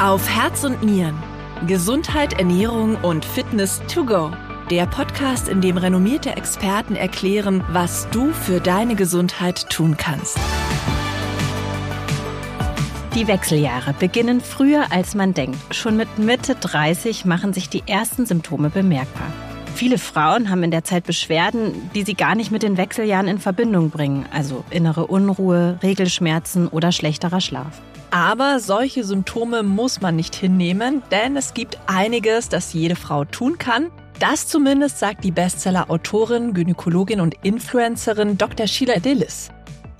Auf Herz und Nieren. Gesundheit, Ernährung und Fitness to go. Der Podcast, in dem renommierte Experten erklären, was du für deine Gesundheit tun kannst. Die Wechseljahre beginnen früher, als man denkt. Schon mit Mitte 30 machen sich die ersten Symptome bemerkbar. Viele Frauen haben in der Zeit Beschwerden, die sie gar nicht mit den Wechseljahren in Verbindung bringen, also innere Unruhe, Regelschmerzen oder schlechterer Schlaf. Aber solche Symptome muss man nicht hinnehmen, denn es gibt einiges, das jede Frau tun kann. Das zumindest sagt die Bestseller-Autorin, Gynäkologin und Influencerin Dr. Sheila Dillis.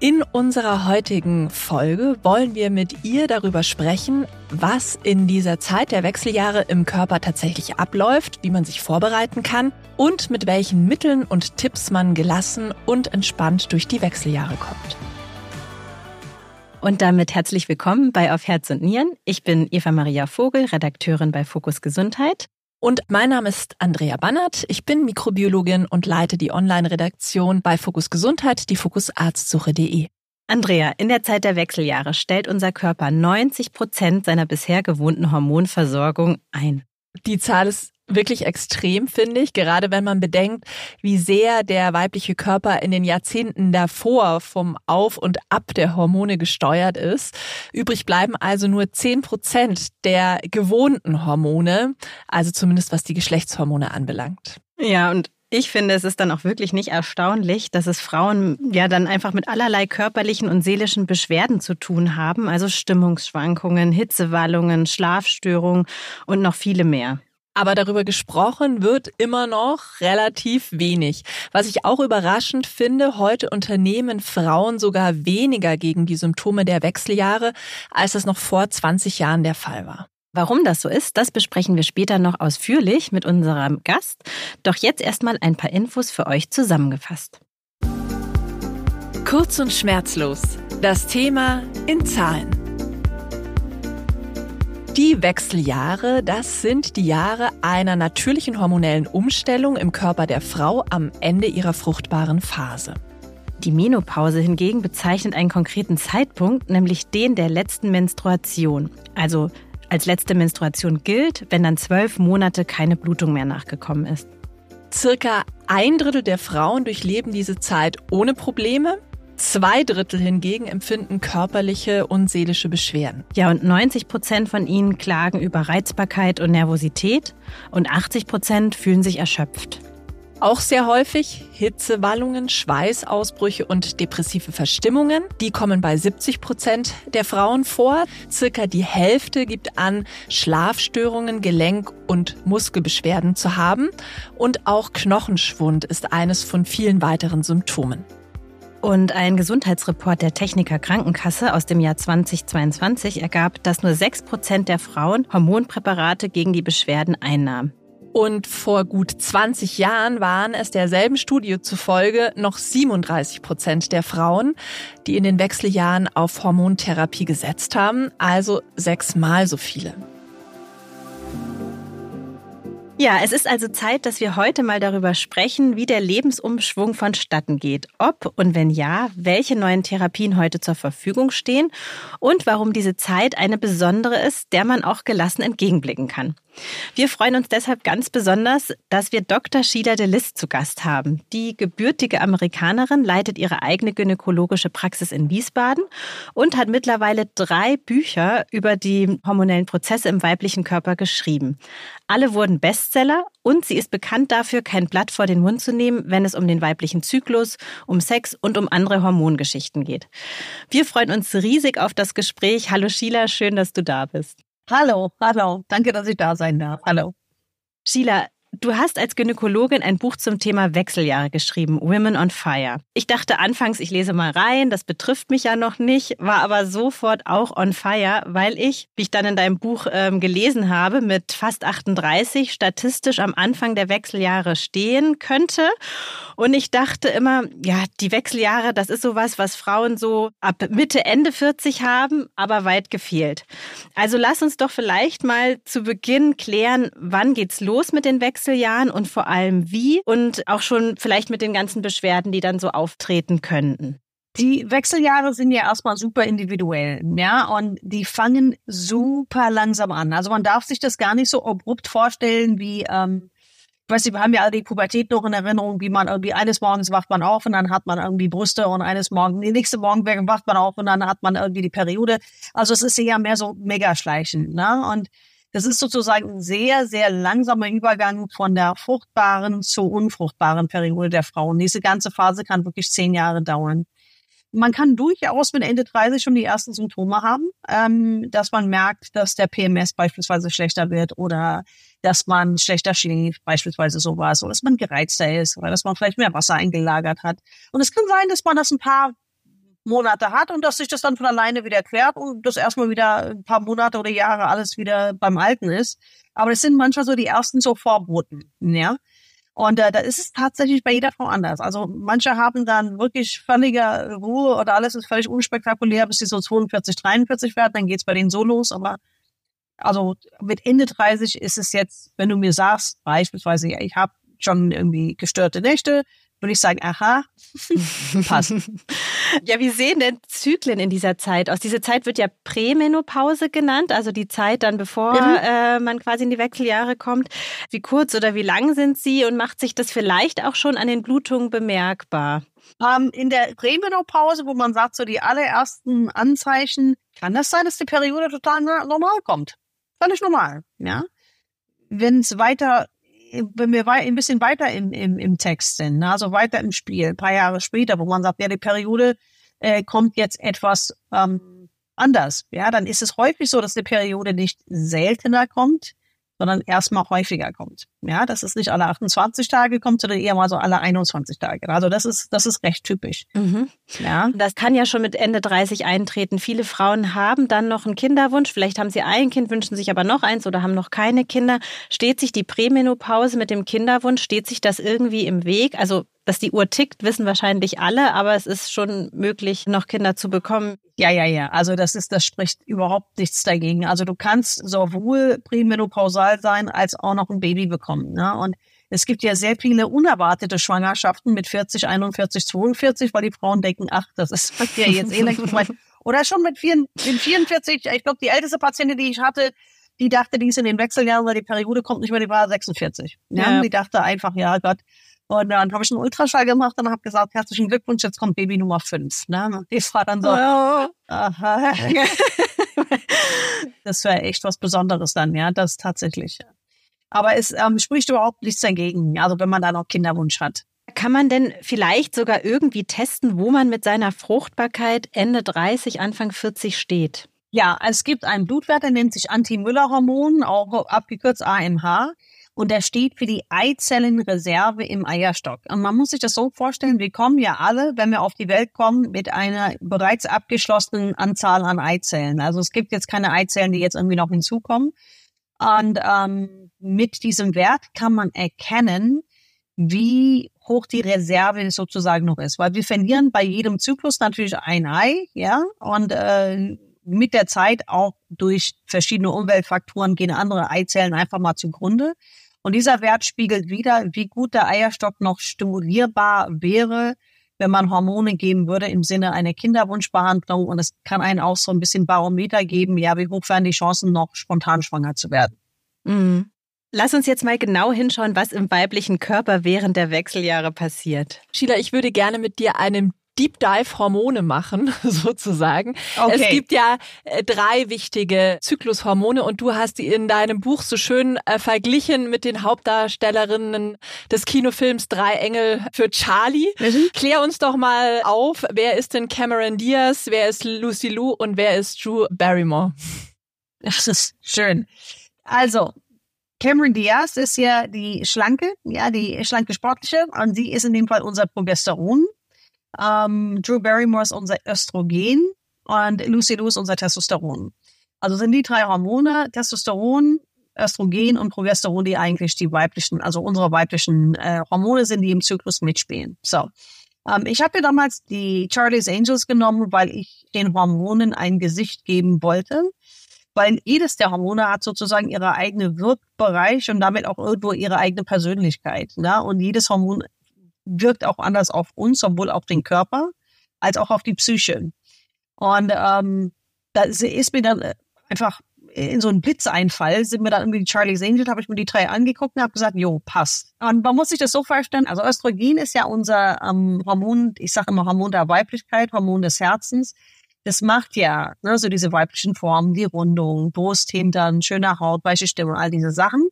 In unserer heutigen Folge wollen wir mit ihr darüber sprechen, was in dieser Zeit der Wechseljahre im Körper tatsächlich abläuft, wie man sich vorbereiten kann und mit welchen Mitteln und Tipps man gelassen und entspannt durch die Wechseljahre kommt. Und damit herzlich willkommen bei Auf Herz und Nieren. Ich bin Eva Maria Vogel, Redakteurin bei Fokus Gesundheit. Und mein Name ist Andrea Bannert. Ich bin Mikrobiologin und leite die Online-Redaktion bei Fokus Gesundheit, die fokusarztsuche.de. Andrea, in der Zeit der Wechseljahre stellt unser Körper 90 Prozent seiner bisher gewohnten Hormonversorgung ein. Die Zahl ist wirklich extrem, finde ich, gerade wenn man bedenkt, wie sehr der weibliche Körper in den Jahrzehnten davor vom Auf und Ab der Hormone gesteuert ist. Übrig bleiben also nur zehn Prozent der gewohnten Hormone, also zumindest was die Geschlechtshormone anbelangt. Ja, und ich finde, es ist dann auch wirklich nicht erstaunlich, dass es Frauen ja dann einfach mit allerlei körperlichen und seelischen Beschwerden zu tun haben, also Stimmungsschwankungen, Hitzewallungen, Schlafstörungen und noch viele mehr. Aber darüber gesprochen wird immer noch relativ wenig. Was ich auch überraschend finde, heute unternehmen Frauen sogar weniger gegen die Symptome der Wechseljahre, als es noch vor 20 Jahren der Fall war. Warum das so ist, das besprechen wir später noch ausführlich mit unserem Gast. Doch jetzt erstmal ein paar Infos für euch zusammengefasst. Kurz und schmerzlos. Das Thema in Zahlen. Die Wechseljahre, das sind die Jahre einer natürlichen hormonellen Umstellung im Körper der Frau am Ende ihrer fruchtbaren Phase. Die Menopause hingegen bezeichnet einen konkreten Zeitpunkt, nämlich den der letzten Menstruation. Also als letzte Menstruation gilt, wenn dann zwölf Monate keine Blutung mehr nachgekommen ist. Circa ein Drittel der Frauen durchleben diese Zeit ohne Probleme. Zwei Drittel hingegen empfinden körperliche und seelische Beschwerden. Ja, und 90 Prozent von ihnen klagen über Reizbarkeit und Nervosität und 80 Prozent fühlen sich erschöpft. Auch sehr häufig Hitzewallungen, Schweißausbrüche und depressive Verstimmungen. Die kommen bei 70 Prozent der Frauen vor. Circa die Hälfte gibt an, Schlafstörungen, Gelenk- und Muskelbeschwerden zu haben. Und auch Knochenschwund ist eines von vielen weiteren Symptomen. Und ein Gesundheitsreport der Techniker Krankenkasse aus dem Jahr 2022 ergab, dass nur 6 Prozent der Frauen Hormonpräparate gegen die Beschwerden einnahmen. Und vor gut 20 Jahren waren es derselben Studie zufolge noch 37 Prozent der Frauen, die in den Wechseljahren auf Hormontherapie gesetzt haben, also sechsmal so viele. Ja, es ist also Zeit, dass wir heute mal darüber sprechen, wie der Lebensumschwung vonstatten geht. Ob und wenn ja, welche neuen Therapien heute zur Verfügung stehen und warum diese Zeit eine besondere ist, der man auch gelassen entgegenblicken kann. Wir freuen uns deshalb ganz besonders, dass wir Dr. Sheila de List zu Gast haben. Die gebürtige Amerikanerin leitet ihre eigene gynäkologische Praxis in Wiesbaden und hat mittlerweile drei Bücher über die hormonellen Prozesse im weiblichen Körper geschrieben. Alle wurden Bestseller und sie ist bekannt dafür, kein Blatt vor den Mund zu nehmen, wenn es um den weiblichen Zyklus, um Sex und um andere Hormongeschichten geht. Wir freuen uns riesig auf das Gespräch. Hallo Sheila, schön, dass du da bist. Hallo, hallo. Danke, dass ich da sein darf. Hallo. Sheila, Du hast als Gynäkologin ein Buch zum Thema Wechseljahre geschrieben, Women on Fire. Ich dachte anfangs, ich lese mal rein, das betrifft mich ja noch nicht, war aber sofort auch on fire, weil ich, wie ich dann in deinem Buch ähm, gelesen habe, mit fast 38 statistisch am Anfang der Wechseljahre stehen könnte. Und ich dachte immer, ja, die Wechseljahre, das ist sowas, was Frauen so ab Mitte, Ende 40 haben, aber weit gefehlt. Also lass uns doch vielleicht mal zu Beginn klären, wann geht's los mit den Wechseljahren? Wechseljahren und vor allem wie und auch schon vielleicht mit den ganzen Beschwerden, die dann so auftreten könnten. Die Wechseljahre sind ja erstmal super individuell, ja, und die fangen super langsam an. Also man darf sich das gar nicht so abrupt vorstellen wie, ähm, ich weiß nicht, wir haben ja alle die Pubertät noch in Erinnerung, wie man irgendwie eines Morgens wacht man auf und dann hat man irgendwie Brüste und eines Morgen, die nächste Morgen wacht man auf und dann hat man irgendwie die Periode. Also es ist ja mehr so mega schleichend, ne? Und das ist sozusagen ein sehr, sehr langsamer Übergang von der fruchtbaren zur unfruchtbaren Periode der Frau. Und diese ganze Phase kann wirklich zehn Jahre dauern. Man kann durchaus mit Ende 30 schon die ersten Symptome haben, ähm, dass man merkt, dass der PMS beispielsweise schlechter wird oder dass man schlechter schläft, beispielsweise sowas, oder dass man gereizter ist oder dass man vielleicht mehr Wasser eingelagert hat. Und es kann sein, dass man das ein paar Monate hat und dass sich das dann von alleine wieder klärt und das erstmal wieder ein paar Monate oder Jahre alles wieder beim Alten ist. Aber es sind manchmal so die ersten so Vorboten, ja. Und äh, da ist es tatsächlich bei jeder Frau anders. Also manche haben dann wirklich völlige Ruhe oder alles ist völlig unspektakulär, bis sie so 42, 43 werden, dann geht's bei denen so los. Aber also mit Ende 30 ist es jetzt, wenn du mir sagst, beispielsweise, ja, ich habe schon irgendwie gestörte Nächte, würde ich sagen, aha, passt. Ja, wie sehen denn Zyklen in dieser Zeit aus? Diese Zeit wird ja Prämenopause genannt, also die Zeit dann, bevor mhm. äh, man quasi in die Wechseljahre kommt. Wie kurz oder wie lang sind sie und macht sich das vielleicht auch schon an den Blutungen bemerkbar? Ähm, in der Prämenopause, wo man sagt, so die allerersten Anzeichen, kann das sein, dass die Periode total normal kommt. Völlig normal, ja. Wenn es weiter wenn wir ein bisschen weiter im, im, im Text sind, ne, also weiter im Spiel, ein paar Jahre später, wo man sagt, ja, die Periode äh, kommt jetzt etwas ähm, anders, ja, dann ist es häufig so, dass die Periode nicht seltener kommt, sondern erstmal häufiger kommt. Ja, dass es nicht alle 28 Tage kommt, sondern eher mal so alle 21 Tage. Also das ist, das ist recht typisch. Mhm. Ja. Das kann ja schon mit Ende 30 eintreten. Viele Frauen haben dann noch einen Kinderwunsch. Vielleicht haben sie ein Kind, wünschen sich aber noch eins oder haben noch keine Kinder. Steht sich die Prämenopause mit dem Kinderwunsch, steht sich das irgendwie im Weg? Also dass die Uhr tickt, wissen wahrscheinlich alle, aber es ist schon möglich, noch Kinder zu bekommen. Ja, ja, ja. Also das ist, das spricht überhaupt nichts dagegen. Also du kannst sowohl prämenopausal sein, als auch noch ein Baby bekommen. Ne? Und es gibt ja sehr viele unerwartete Schwangerschaften mit 40, 41, 42, weil die Frauen denken, ach, das ist ja jetzt eh Oder schon mit 44, ich glaube, die älteste Patientin, die ich hatte, die dachte, die ist in den Wechseljahren, weil die Periode kommt nicht mehr, die war 46. Ja, ja. Die dachte einfach, ja Gott, und dann habe ich einen Ultraschall gemacht und habe gesagt, herzlichen Glückwunsch, jetzt kommt Baby Nummer 5. Ne? Die war dann so, oh. aha. das wäre echt was Besonderes dann, ja, das tatsächlich. Aber es ähm, spricht überhaupt nichts dagegen, also wenn man da noch Kinderwunsch hat. Kann man denn vielleicht sogar irgendwie testen, wo man mit seiner Fruchtbarkeit Ende 30, Anfang 40 steht? Ja, es gibt einen Blutwert, der nennt sich Anti-Müller-Hormon, auch abgekürzt AMH und der steht für die Eizellenreserve im Eierstock. Und man muss sich das so vorstellen, wir kommen ja alle, wenn wir auf die Welt kommen, mit einer bereits abgeschlossenen Anzahl an Eizellen. Also es gibt jetzt keine Eizellen, die jetzt irgendwie noch hinzukommen. Und ähm, mit diesem Wert kann man erkennen, wie hoch die Reserve sozusagen noch ist. Weil wir verlieren bei jedem Zyklus natürlich ein Ei, ja, und äh, mit der Zeit auch durch verschiedene Umweltfaktoren gehen andere Eizellen einfach mal zugrunde. Und dieser Wert spiegelt wieder, wie gut der Eierstock noch stimulierbar wäre, wenn man Hormone geben würde im Sinne einer Kinderwunschbehandlung. Und es kann einen auch so ein bisschen Barometer geben, ja, wie hoch wären die Chancen, noch spontan schwanger zu werden. Mhm. Lass uns jetzt mal genau hinschauen, was im weiblichen Körper während der Wechseljahre passiert. Sheila, ich würde gerne mit dir einen Deep Dive Hormone machen, sozusagen. Okay. Es gibt ja äh, drei wichtige Zyklushormone und du hast die in deinem Buch so schön äh, verglichen mit den Hauptdarstellerinnen des Kinofilms Drei Engel für Charlie. Mhm. Klär uns doch mal auf, wer ist denn Cameron Diaz, wer ist Lucy Liu und wer ist Drew Barrymore? Das ist schön. Also, Cameron Diaz ist ja die schlanke, ja, die schlanke sportliche und sie ist in dem Fall unser Progesteron. Ähm, Drew Barrymore ist unser Östrogen und Lucy Lou ist unser Testosteron. Also sind die drei Hormone, Testosteron, Östrogen und Progesteron, die eigentlich die weiblichen, also unsere weiblichen äh, Hormone sind, die im Zyklus mitspielen. So. Ähm, ich habe mir damals die Charlie's Angels genommen, weil ich den Hormonen ein Gesicht geben wollte. Weil jedes der Hormone hat sozusagen ihre eigene Wirkbereich und damit auch irgendwo ihre eigene Persönlichkeit. Ne? Und jedes Hormon wirkt auch anders auf uns, sowohl auf den Körper als auch auf die Psyche. Und ähm, da ist mir dann einfach in so einen Blitzeinfall sind wir dann irgendwie Charlie's Angel, habe ich mir die drei angeguckt und habe gesagt, jo, passt. Und man muss sich das so vorstellen, also Östrogen ist ja unser ähm, Hormon, ich sage immer Hormon der Weiblichkeit, Hormon des Herzens. Das macht ja ne, so diese weiblichen Formen, die Rundung, Brust, Hintern, schöne Haut, weiche Stimme, all diese Sachen.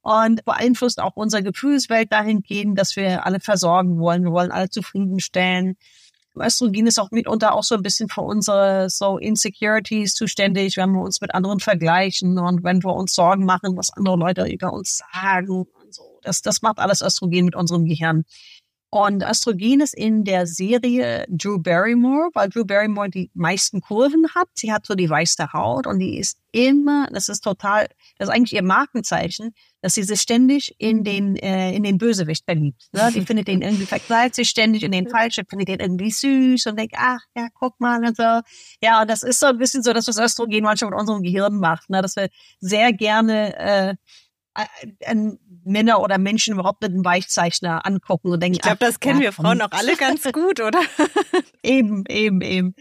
Und beeinflusst auch unsere Gefühlswelt dahingehend, dass wir alle versorgen wollen. Wir wollen alle zufriedenstellen. Östrogen ist auch mitunter auch so ein bisschen für unsere so Insecurities zuständig, wenn wir uns mit anderen vergleichen und wenn wir uns Sorgen machen, was andere Leute über uns sagen und so. Das, das macht alles Östrogen mit unserem Gehirn. Und Östrogen ist in der Serie Drew Barrymore, weil Drew Barrymore die meisten Kurven hat. Sie hat so die weiße Haut und die ist immer, das ist total, das ist eigentlich ihr Markenzeichen, dass sie sich ständig in den, äh, in den Bösewicht verliebt. Ne? Die findet den irgendwie, verkleidet sich ständig in den Falschen, findet den irgendwie süß und denkt, ach, ja, guck mal und so. Ja, und das ist so ein bisschen so, dass das Östrogen manchmal mit unserem Gehirn macht, ne? dass wir sehr gerne, äh, ein Männer oder Menschen überhaupt mit einem Weichzeichner angucken und denken. Ich glaube, das kennen ja, wir Frauen auch alle ganz gut, oder? eben, eben, eben.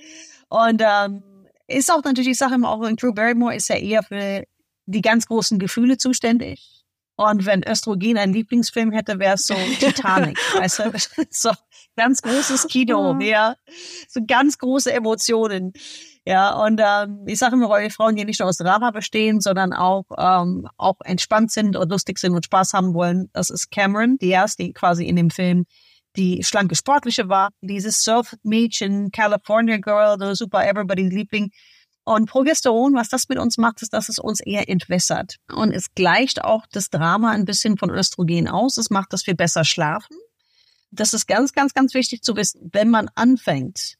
Und ähm, ist auch natürlich, ich sage immer auch, Drew Barrymore ist ja eher für die ganz großen Gefühle zuständig. Und wenn Östrogen ein Lieblingsfilm hätte, wäre es so Titanic, weißt du? So ganz großes Kino, ja. So ganz große Emotionen. Ja, und ähm, ich sage immer, wir Frauen, die nicht nur aus Drama bestehen, sondern auch, ähm, auch entspannt sind und lustig sind und Spaß haben wollen, das ist Cameron Diaz, die quasi in dem Film die schlanke Sportliche war, dieses Surf-Mädchen, California Girl, the super Everybody's Liebling. Und Progesteron, was das mit uns macht, ist, dass es uns eher entwässert. Und es gleicht auch das Drama ein bisschen von Östrogen aus. Es macht, dass wir besser schlafen. Das ist ganz, ganz, ganz wichtig zu wissen. Wenn man anfängt,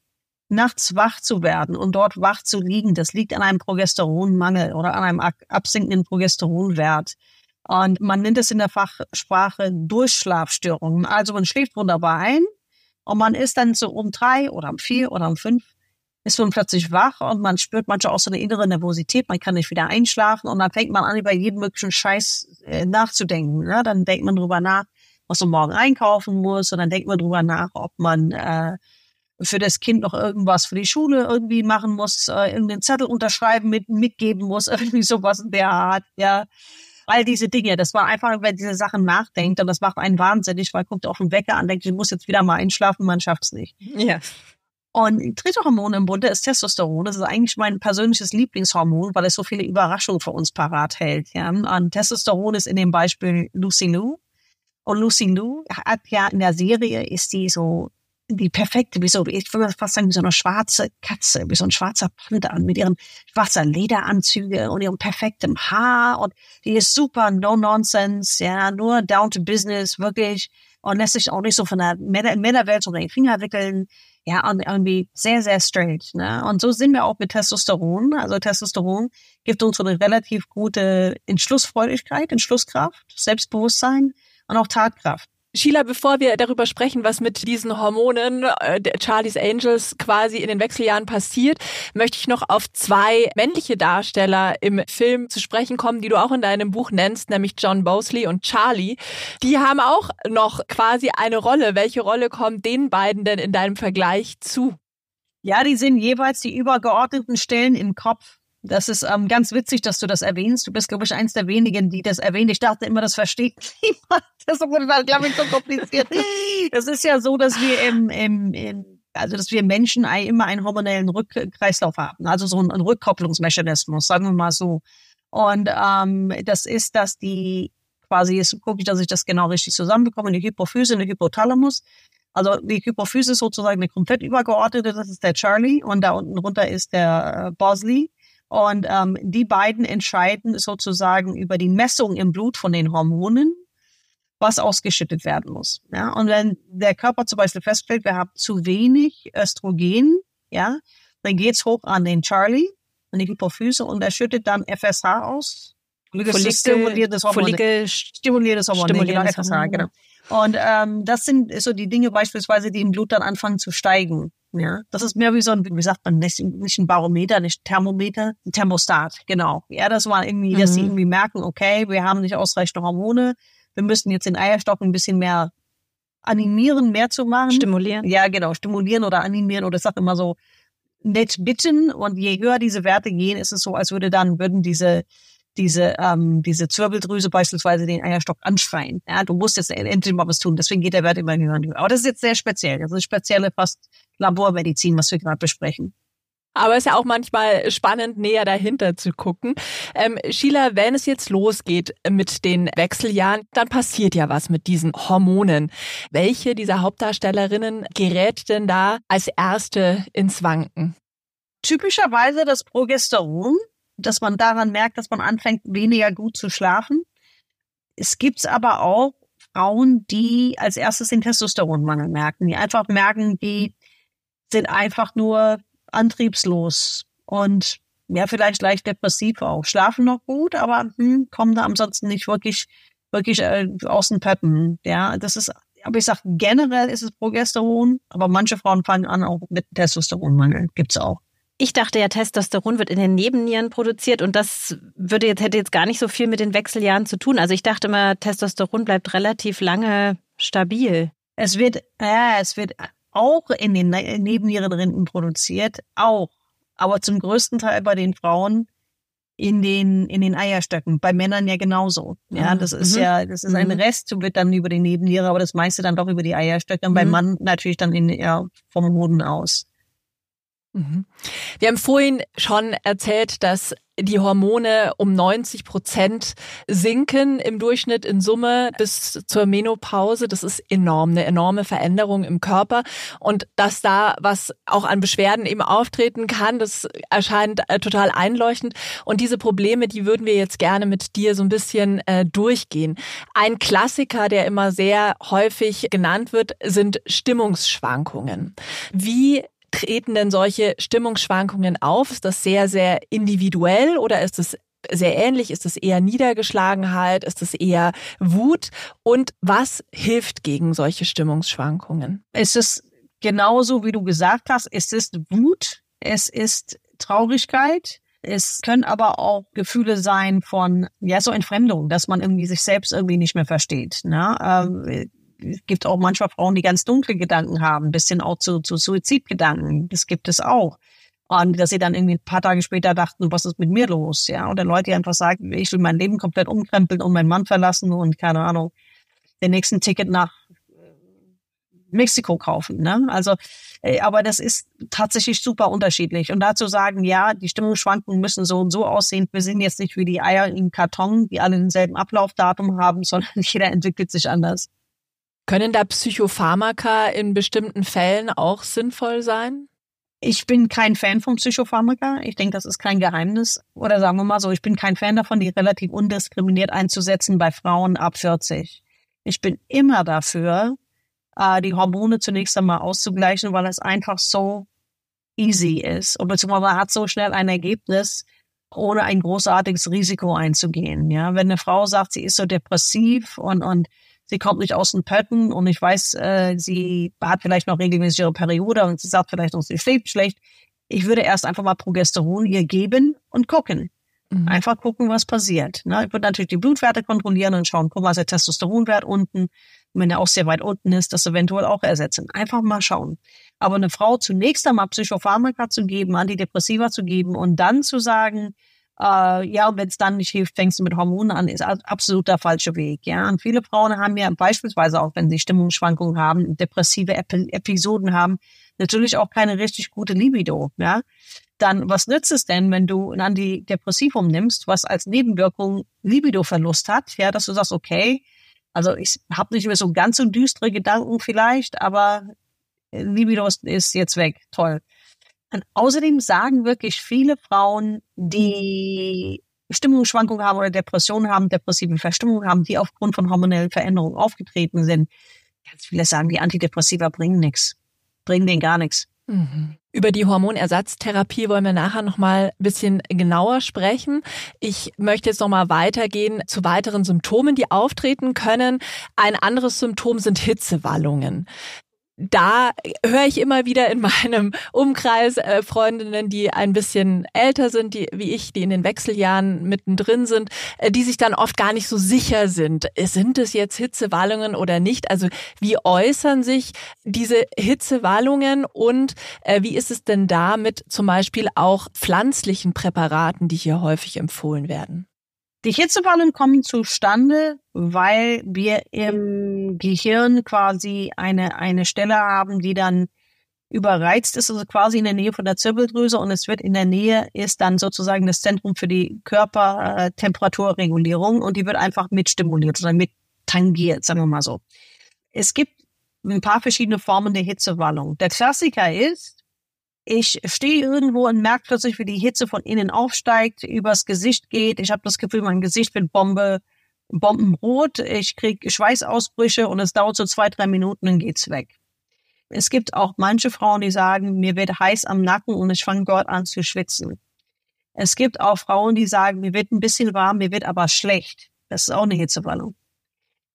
nachts wach zu werden und dort wach zu liegen, das liegt an einem Progesteronmangel oder an einem absinkenden Progesteronwert. Und man nennt es in der Fachsprache Durchschlafstörungen. Also man schläft wunderbar ein und man ist dann so um drei oder um vier oder um fünf ist man plötzlich wach und man spürt manchmal auch so eine innere Nervosität, man kann nicht wieder einschlafen und dann fängt man an, über jeden möglichen Scheiß äh, nachzudenken. Ja? Dann denkt man drüber nach, was man morgen einkaufen muss und dann denkt man drüber nach, ob man äh, für das Kind noch irgendwas für die Schule irgendwie machen muss, äh, irgendeinen Zettel unterschreiben, mit, mitgeben muss, irgendwie sowas in der Art, ja. All diese Dinge, das war einfach, wenn diese Sachen nachdenkt und das macht einen wahnsinnig, weil guckt auf den Wecker an, denkt, ich muss jetzt wieder mal einschlafen, man schafft's nicht. Ja. Und dritte Hormon im Bunde ist Testosteron. Das ist eigentlich mein persönliches Lieblingshormon, weil es so viele Überraschungen für uns parat hält. Ja. Und Testosteron ist in dem Beispiel Lucy Lou. Und Lucy Lou hat ja in der Serie ist die so die perfekte, wie so, ich würde fast sagen, wie so eine schwarze Katze, wie so ein schwarzer Panda mit ihren schwarzen Lederanzüge und ihrem perfekten Haar und die ist super no nonsense, ja, nur down to business, wirklich und lässt sich auch nicht so von der Männerwelt so den Finger wickeln, ja, und irgendwie sehr, sehr straight, ne? Und so sind wir auch mit Testosteron. Also Testosteron gibt uns so eine relativ gute Entschlussfreudigkeit, Entschlusskraft, Selbstbewusstsein und auch Tatkraft. Sheila, bevor wir darüber sprechen, was mit diesen Hormonen äh, Charlie's Angels quasi in den Wechseljahren passiert, möchte ich noch auf zwei männliche Darsteller im Film zu sprechen kommen, die du auch in deinem Buch nennst, nämlich John Bosley und Charlie. Die haben auch noch quasi eine Rolle. Welche Rolle kommt den beiden denn in deinem Vergleich zu? Ja, die sind jeweils die übergeordneten Stellen im Kopf. Das ist ähm, ganz witzig, dass du das erwähnst. Du bist, glaube ich, eins der wenigen, die das erwähnt. Ich dachte immer, das versteht niemand. Das ist, glaube ich, so kompliziert. Das ist ja so, dass wir im, im, im also dass wir Menschen immer einen hormonellen Rückkreislauf haben, also so einen Rückkopplungsmechanismus, sagen wir mal so. Und ähm, das ist, dass die quasi, jetzt gucke ich, dass ich das genau richtig zusammenbekomme, die Hypophyse und der Hypothalamus. Also die Hypophyse ist sozusagen eine komplett übergeordnete, das ist der Charlie und da unten runter ist der äh, Bosley. Und ähm, die beiden entscheiden sozusagen über die Messung im Blut von den Hormonen, was ausgeschüttet werden muss. Ja? Und wenn der Körper zum Beispiel feststellt, wir haben zu wenig Östrogen, ja, dann geht's hoch an den Charlie, an die Hypophyse und er schüttet dann FSH aus. Follikel, stimuliertes Hormon. Follikel, stimuliertes Hormon, genau, FSH, genau. Und ähm, das sind so die Dinge beispielsweise, die im Blut dann anfangen zu steigen. Ja, das ist mehr wie so ein, wie sagt man, nicht, nicht ein Barometer, nicht Thermometer, ein Thermostat, genau. Ja, das war irgendwie, dass sie mhm. irgendwie merken, okay, wir haben nicht ausreichend Hormone, wir müssen jetzt den Eierstock ein bisschen mehr animieren, mehr zu machen. Stimulieren. Ja, genau, stimulieren oder animieren oder ich sag immer so, nett bitten. Und je höher diese Werte gehen, ist es so, als würde dann, würden diese, diese, ähm, diese Zwirbeldrüse beispielsweise den Eierstock anschreien. Ja, du musst jetzt endlich mal was tun. Deswegen geht der Wert immer höher und höher. Aber das ist jetzt sehr speziell. Das ist spezielle fast Labormedizin, was wir gerade besprechen. Aber es ist ja auch manchmal spannend, näher dahinter zu gucken. Ähm, Sheila, wenn es jetzt losgeht mit den Wechseljahren, dann passiert ja was mit diesen Hormonen. Welche dieser Hauptdarstellerinnen gerät denn da als erste ins Wanken? Typischerweise das Progesteron, dass man daran merkt, dass man anfängt, weniger gut zu schlafen. Es gibt aber auch Frauen, die als erstes den Testosteronmangel merken, die einfach merken, die sind einfach nur antriebslos und ja, vielleicht leicht depressiv auch. Schlafen noch gut, aber hm, kommen da ansonsten nicht wirklich, wirklich äh, aus den Pöppen. Ja, das ist, aber ich sag generell ist es Progesteron, aber manche Frauen fangen an auch mit Testosteronmangel. Gibt's auch. Ich dachte ja, Testosteron wird in den Nebennieren produziert und das würde jetzt, hätte jetzt gar nicht so viel mit den Wechseljahren zu tun. Also ich dachte immer, Testosteron bleibt relativ lange stabil. Es wird, ja, es wird auch in den ne-, Nebennierenrinden produziert, auch. Aber zum größten Teil bei den Frauen in den, in den Eierstöcken. Bei Männern ja genauso. Ja, das ist mhm. ja, das ist ein mhm. Rest, wird dann über die Nebenniere, aber das meiste dann doch über die Eierstöcke und mhm. beim Mann natürlich dann in, ja, vom Hoden aus. Mhm. Wir haben vorhin schon erzählt, dass die Hormone um 90 Prozent sinken im Durchschnitt in Summe bis zur Menopause. Das ist enorm, eine enorme Veränderung im Körper. Und dass da was auch an Beschwerden eben auftreten kann, das erscheint äh, total einleuchtend. Und diese Probleme, die würden wir jetzt gerne mit dir so ein bisschen äh, durchgehen. Ein Klassiker, der immer sehr häufig genannt wird, sind Stimmungsschwankungen. Wie treten denn solche Stimmungsschwankungen auf? Ist das sehr, sehr individuell oder ist es sehr ähnlich? Ist es eher Niedergeschlagenheit? Ist es eher Wut? Und was hilft gegen solche Stimmungsschwankungen? Es ist genauso, wie du gesagt hast. Es ist Wut. Es ist Traurigkeit. Es können aber auch Gefühle sein von, ja, so Entfremdung, dass man irgendwie sich selbst irgendwie nicht mehr versteht. Ne? Ähm, gibt auch manchmal Frauen, die ganz dunkle Gedanken haben, bisschen auch zu, zu Suizidgedanken. Das gibt es auch. Und dass sie dann irgendwie ein paar Tage später dachten, was ist mit mir los? Ja, oder Leute, die einfach sagen, ich will mein Leben komplett umkrempeln und meinen Mann verlassen und keine Ahnung, den nächsten Ticket nach äh, Mexiko kaufen. Ne? Also, äh, aber das ist tatsächlich super unterschiedlich. Und dazu sagen, ja, die Stimmungsschwankungen müssen so und so aussehen. Wir sind jetzt nicht wie die Eier im Karton, die alle denselben Ablaufdatum haben, sondern jeder entwickelt sich anders. Können da Psychopharmaka in bestimmten Fällen auch sinnvoll sein? Ich bin kein Fan von Psychopharmaka. Ich denke, das ist kein Geheimnis. Oder sagen wir mal so, ich bin kein Fan davon, die relativ undiskriminiert einzusetzen bei Frauen ab 40. Ich bin immer dafür, äh, die Hormone zunächst einmal auszugleichen, weil es einfach so easy ist. Und beziehungsweise man hat so schnell ein Ergebnis, ohne ein großartiges Risiko einzugehen. Ja, wenn eine Frau sagt, sie ist so depressiv und, und sie kommt nicht aus den Pötten und ich weiß, äh, sie hat vielleicht noch regelmäßig ihre Periode und sie sagt vielleicht noch, sie schläft schlecht. Ich würde erst einfach mal Progesteron ihr geben und gucken. Mhm. Einfach gucken, was passiert. Ne? Ich würde natürlich die Blutwerte kontrollieren und schauen, guck mal, ist der Testosteronwert unten. Und wenn er auch sehr weit unten ist, das eventuell auch ersetzen. Einfach mal schauen. Aber eine Frau zunächst einmal Psychopharmaka zu geben, Antidepressiva zu geben und dann zu sagen, äh, ja, und wenn es dann nicht hilft, fängst du mit Hormonen an, ist absolut der falsche Weg. Ja, und viele Frauen haben ja beispielsweise auch, wenn sie Stimmungsschwankungen haben, depressive Ep Episoden haben, natürlich auch keine richtig gute Libido. Ja, dann was nützt es denn, wenn du ein Antidepressivum nimmst, was als Nebenwirkung Libidoverlust hat? Ja, dass du sagst, okay, also ich habe nicht mehr so ganz so düstere Gedanken vielleicht, aber Libido ist jetzt weg. Toll. Und außerdem sagen wirklich viele Frauen, die Stimmungsschwankungen haben oder Depressionen haben, depressive Verstimmungen haben, die aufgrund von hormonellen Veränderungen aufgetreten sind. Ganz viele sagen, die Antidepressiva bringen nichts, bringen denen gar nichts. Mhm. Über die Hormonersatztherapie wollen wir nachher noch mal ein bisschen genauer sprechen. Ich möchte jetzt noch mal weitergehen zu weiteren Symptomen, die auftreten können. Ein anderes Symptom sind Hitzewallungen. Da höre ich immer wieder in meinem Umkreis äh, Freundinnen, die ein bisschen älter sind, die wie ich, die in den Wechseljahren mittendrin sind, äh, die sich dann oft gar nicht so sicher sind. Sind es jetzt Hitzewallungen oder nicht? Also wie äußern sich diese Hitzewallungen und äh, wie ist es denn da mit zum Beispiel auch pflanzlichen Präparaten, die hier häufig empfohlen werden? Die Hitzewallungen kommen zustande, weil wir im Gehirn quasi eine, eine Stelle haben, die dann überreizt ist, also quasi in der Nähe von der Zirbeldrüse und es wird in der Nähe ist dann sozusagen das Zentrum für die Körpertemperaturregulierung und die wird einfach mitstimuliert oder mit tangiert, sagen wir mal so. Es gibt ein paar verschiedene Formen der Hitzewallung. Der Klassiker ist, ich stehe irgendwo und merke plötzlich, wie die Hitze von innen aufsteigt, übers Gesicht geht. Ich habe das Gefühl, mein Gesicht wird Bombe, bombenrot. Ich kriege Schweißausbrüche und es dauert so zwei, drei Minuten und geht's weg. Es gibt auch manche Frauen, die sagen, mir wird heiß am Nacken und ich fange dort an zu schwitzen. Es gibt auch Frauen, die sagen, mir wird ein bisschen warm, mir wird aber schlecht. Das ist auch eine Hitzewallung.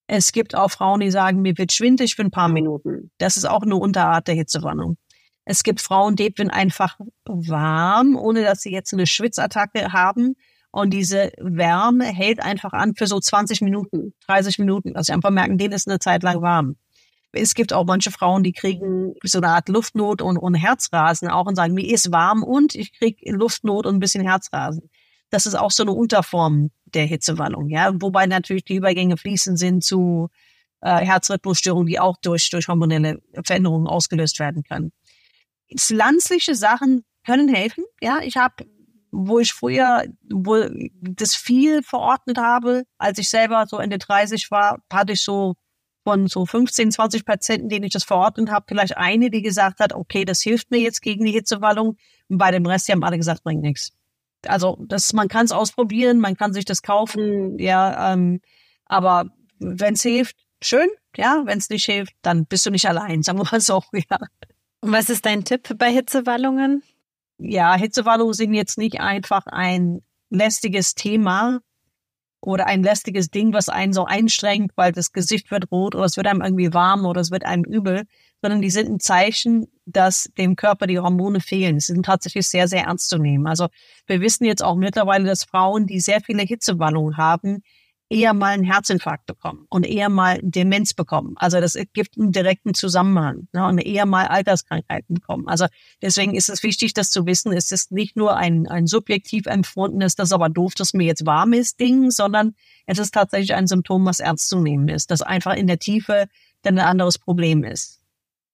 Es gibt auch Frauen, die sagen, mir wird schwindig für ein paar Minuten. Das ist auch eine Unterart der Hitzewallung. Es gibt Frauen, die werden einfach warm, ohne dass sie jetzt eine Schwitzattacke haben. Und diese Wärme hält einfach an für so 20 Minuten, 30 Minuten. Also sie einfach merken, denen ist eine Zeit lang warm. Es gibt auch manche Frauen, die kriegen so eine Art Luftnot und, und Herzrasen auch und sagen, mir ist warm und ich kriege Luftnot und ein bisschen Herzrasen. Das ist auch so eine Unterform der Hitzewallung, ja. Wobei natürlich die Übergänge fließend sind zu äh, Herzrhythmusstörungen, die auch durch, durch hormonelle Veränderungen ausgelöst werden können pflanzliche Sachen können helfen. Ja, ich habe, wo ich früher wo das viel verordnet habe, als ich selber so Ende 30 war, hatte ich so von so 15, 20 Patienten, denen ich das verordnet habe, vielleicht eine, die gesagt hat, okay, das hilft mir jetzt gegen die Hitzewallung. Und bei dem Rest, die haben alle gesagt, bringt nichts. Also das, man kann es ausprobieren, man kann sich das kaufen, ja, ähm, aber wenn es hilft, schön, ja, wenn es nicht hilft, dann bist du nicht allein, sagen wir mal so, ja. Und was ist dein Tipp bei Hitzewallungen? Ja, Hitzewallungen sind jetzt nicht einfach ein lästiges Thema oder ein lästiges Ding, was einen so einstrengt, weil das Gesicht wird rot oder es wird einem irgendwie warm oder es wird einem übel, sondern die sind ein Zeichen, dass dem Körper die Hormone fehlen. Sie sind tatsächlich sehr, sehr ernst zu nehmen. Also wir wissen jetzt auch mittlerweile, dass Frauen, die sehr viele Hitzewallungen haben, eher mal einen Herzinfarkt bekommen und eher mal Demenz bekommen. Also das gibt einen direkten Zusammenhang ne, und eher mal Alterskrankheiten bekommen. Also deswegen ist es wichtig, das zu wissen. Es ist nicht nur ein, ein subjektiv empfundenes, das aber doof, dass mir jetzt warm ist, Ding, sondern es ist tatsächlich ein Symptom, was ernst zu nehmen ist, das einfach in der Tiefe dann ein anderes Problem ist.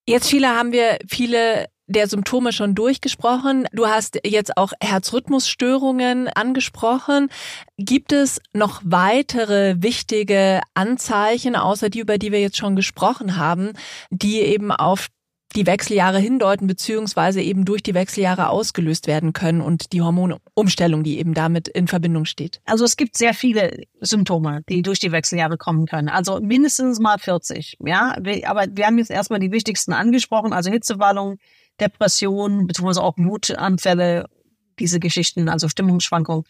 Jetzt, Sheila, haben wir viele der Symptome schon durchgesprochen. Du hast jetzt auch Herzrhythmusstörungen angesprochen. Gibt es noch weitere wichtige Anzeichen, außer die, über die wir jetzt schon gesprochen haben, die eben auf die Wechseljahre hindeuten, beziehungsweise eben durch die Wechseljahre ausgelöst werden können und die Hormonumstellung, die eben damit in Verbindung steht? Also es gibt sehr viele Symptome, die durch die Wechseljahre kommen können. Also mindestens mal 40, ja. Aber wir haben jetzt erstmal die wichtigsten angesprochen, also Hitzewallung, Depression, beziehungsweise auch Wutanfälle, diese Geschichten, also Stimmungsschwankungen,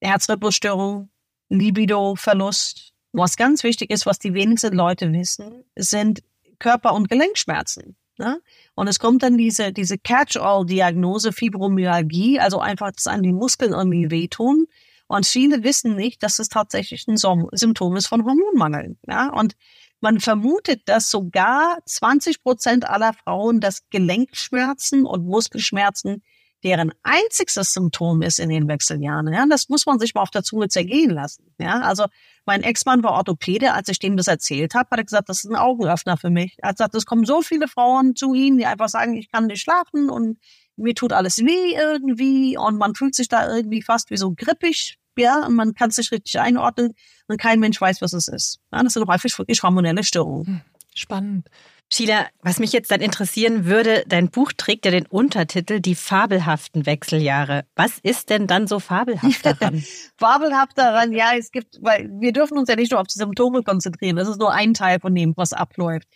Herzrhythmusstörung, Libido-Verlust. Was ganz wichtig ist, was die wenigsten Leute wissen, sind Körper- und Gelenkschmerzen. Ne? Und es kommt dann diese, diese Catch-all-Diagnose Fibromyalgie, also einfach, dass an die Muskeln irgendwie wehtun. Und viele wissen nicht, dass es tatsächlich ein Symptom ist von Hormonmangel. Ja? Und man vermutet, dass sogar 20 Prozent aller Frauen das Gelenkschmerzen und Muskelschmerzen deren einziges Symptom ist in den Wechseljahren. Ja, das muss man sich mal auf der Zunge zergehen lassen. Ja, also mein Ex-Mann war Orthopäde. Als ich dem das erzählt habe, hat er gesagt, das ist ein Augenöffner für mich. Er hat gesagt, es kommen so viele Frauen zu ihm, die einfach sagen, ich kann nicht schlafen und mir tut alles weh irgendwie und man fühlt sich da irgendwie fast wie so grippig. Ja, und man kann es nicht richtig einordnen und kein Mensch weiß, was es ist. Ja, das sind häufig wirklich hormonelle Störungen. Hm, spannend. Sheila, was mich jetzt dann interessieren würde, dein Buch trägt ja den Untertitel Die fabelhaften Wechseljahre. Was ist denn dann so fabelhaft daran? fabelhaft daran, ja, es gibt, weil wir dürfen uns ja nicht nur auf die Symptome konzentrieren. Das ist nur ein Teil von dem, was abläuft.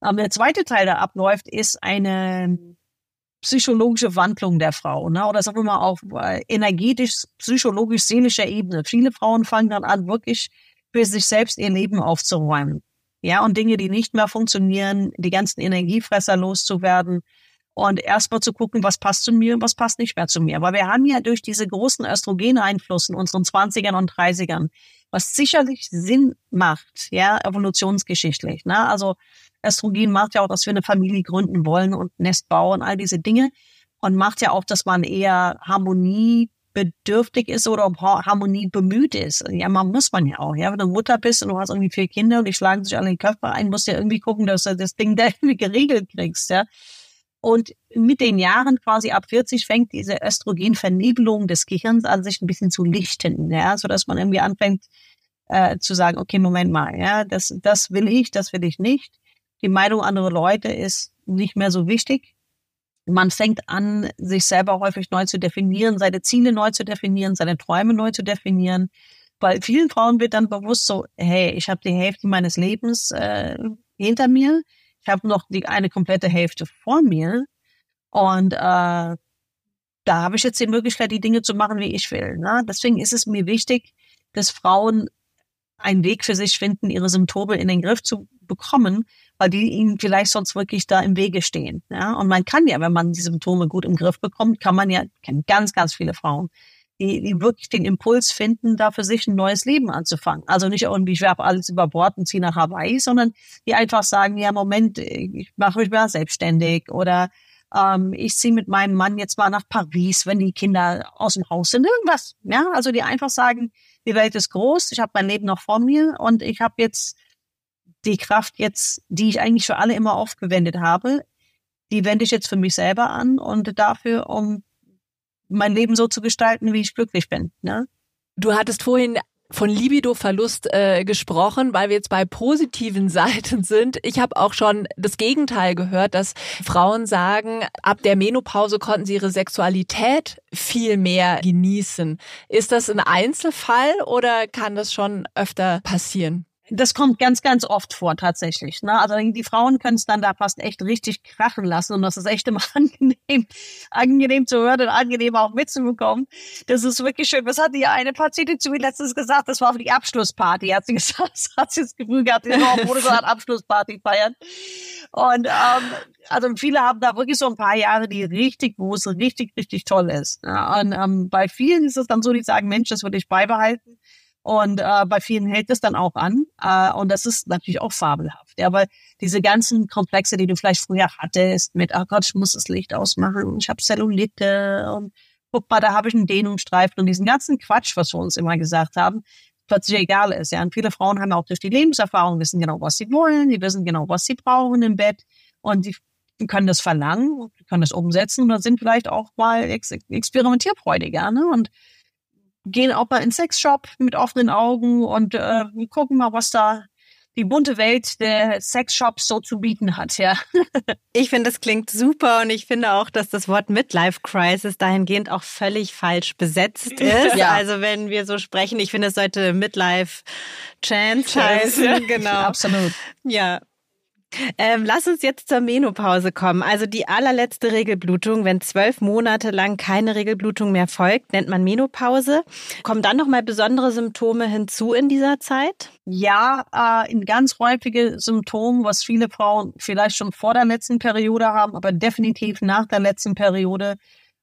Aber der zweite Teil, der abläuft, ist eine psychologische Wandlung der Frau, ne? oder sagen wir mal auf äh, energetisch, psychologisch, seelischer Ebene. Viele Frauen fangen dann an, wirklich für sich selbst ihr Leben aufzuräumen. Ja, und Dinge, die nicht mehr funktionieren, die ganzen Energiefresser loszuwerden und erstmal zu gucken, was passt zu mir und was passt nicht mehr zu mir. Weil wir haben ja durch diese großen Östrogeneinflüsse in unseren 20ern und 30ern, was sicherlich Sinn macht, ja, evolutionsgeschichtlich. Ne? Also Östrogen macht ja auch, dass wir eine Familie gründen wollen und Nest bauen, all diese Dinge. Und macht ja auch, dass man eher harmoniebedürftig ist oder Harmonie bemüht ist. Ja, man muss man ja auch. Ja, wenn du Mutter bist und du hast irgendwie vier Kinder und die schlagen sich alle in den Körper ein, musst du ja irgendwie gucken, dass du das Ding da irgendwie geregelt kriegst, ja. Und mit den Jahren, quasi ab 40, fängt diese Östrogenvernebelung des Gehirns an, sich ein bisschen zu lichten, ja, so dass man irgendwie anfängt äh, zu sagen, okay, Moment mal, ja, das, das will ich, das will ich nicht. Die Meinung anderer Leute ist nicht mehr so wichtig. Man fängt an, sich selber häufig neu zu definieren, seine Ziele neu zu definieren, seine Träume neu zu definieren. Bei vielen Frauen wird dann bewusst so, hey, ich habe die Hälfte meines Lebens äh, hinter mir, ich habe noch die eine komplette Hälfte vor mir und äh, da habe ich jetzt die Möglichkeit, die Dinge zu machen, wie ich will. Ne? Deswegen ist es mir wichtig, dass Frauen einen Weg für sich finden, ihre Symptome in den Griff zu bekommen, weil die ihnen vielleicht sonst wirklich da im Wege stehen. Ja? Und man kann ja, wenn man die Symptome gut im Griff bekommt, kann man ja, kennen ganz, ganz viele Frauen, die, die wirklich den Impuls finden, da für sich ein neues Leben anzufangen. Also nicht irgendwie, ich werfe alles über Bord und ziehe nach Hawaii, sondern die einfach sagen, ja, Moment, ich mache mich mal selbstständig oder ähm, ich ziehe mit meinem Mann jetzt mal nach Paris, wenn die Kinder aus dem Haus sind, irgendwas. Ja, also die einfach sagen, die Welt ist groß, ich habe mein Leben noch vor mir und ich habe jetzt die Kraft jetzt, die ich eigentlich für alle immer aufgewendet habe, die wende ich jetzt für mich selber an und dafür, um mein Leben so zu gestalten, wie ich glücklich bin. Ne? Du hattest vorhin von Libido-Verlust äh, gesprochen, weil wir jetzt bei positiven Seiten sind. Ich habe auch schon das Gegenteil gehört, dass Frauen sagen, ab der Menopause konnten sie ihre Sexualität viel mehr genießen. Ist das ein Einzelfall oder kann das schon öfter passieren? Das kommt ganz, ganz oft vor tatsächlich. Ne? Also die Frauen können es dann da fast echt richtig krachen lassen und das ist echt immer angenehm, angenehm zu hören und angenehm auch mitzubekommen. Das ist wirklich schön. Was hat die eine Patientin zu mir letztens gesagt? Das war für die Abschlussparty. Hat sie gesagt, hat sie das Gefühl gehabt, die wurde so eine Abschlussparty feiern. Und ähm, also viele haben da wirklich so ein paar Jahre, die richtig, es richtig, richtig toll ist. Ja, und ähm, bei vielen ist es dann so, die sagen, Mensch, das würde ich beibehalten. Und äh, bei vielen hält es dann auch an. Äh, und das ist natürlich auch fabelhaft. Ja, weil diese ganzen Komplexe, die du vielleicht früher hattest, mit, oh Gott, ich muss das Licht ausmachen, ich habe Cellulite und guck mal, da habe ich einen Dehnungsstreifen und diesen ganzen Quatsch, was wir uns immer gesagt haben, plötzlich egal ist. Ja, und viele Frauen haben auch durch die Lebenserfahrung wissen genau, was sie wollen, die wissen genau, was sie brauchen im Bett und die können das verlangen, können das umsetzen und dann sind vielleicht auch mal ex experimentierfreudiger. Ne? Und gehen auch mal in Sexshop mit offenen Augen und äh, gucken mal, was da die bunte Welt der Sexshops so zu bieten hat, ja. ich finde, das klingt super und ich finde auch, dass das Wort Midlife Crisis dahingehend auch völlig falsch besetzt ist. Ja. Also wenn wir so sprechen, ich finde, es sollte Midlife Chance heißen. Genau. Absolut. Ja. Ähm, lass uns jetzt zur Menopause kommen. Also die allerletzte Regelblutung, wenn zwölf Monate lang keine Regelblutung mehr folgt, nennt man Menopause. Kommen dann noch mal besondere Symptome hinzu in dieser Zeit? Ja, äh, ein ganz häufiges Symptom, was viele Frauen vielleicht schon vor der letzten Periode haben, aber definitiv nach der letzten Periode,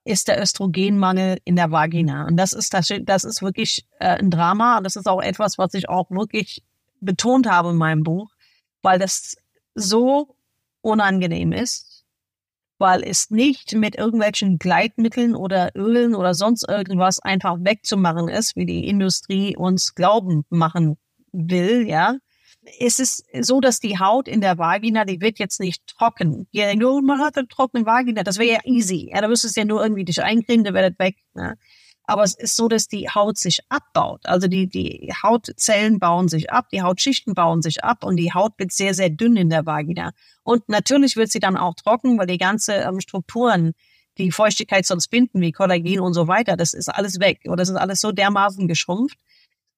ist der Östrogenmangel in der Vagina. Und das ist das, das ist wirklich äh, ein Drama. Das ist auch etwas, was ich auch wirklich betont habe in meinem Buch, weil das so unangenehm ist, weil es nicht mit irgendwelchen Gleitmitteln oder Ölen oder sonst irgendwas einfach wegzumachen ist, wie die Industrie uns glauben machen will, ja. Es ist so, dass die Haut in der Vagina, die wird jetzt nicht trocken. Ja, nur man hat eine trockene Vagina, das wäre ja easy. Ja, da müsstest du ja nur irgendwie dich eincremen, dann wäre das weg. Ja. Aber es ist so, dass die Haut sich abbaut. Also die, die Hautzellen bauen sich ab, die Hautschichten bauen sich ab und die Haut wird sehr, sehr dünn in der Vagina. Und natürlich wird sie dann auch trocken, weil die ganze ähm, Strukturen, die Feuchtigkeit sonst binden, wie Kollagen und so weiter, das ist alles weg. Oder das ist alles so dermaßen geschrumpft.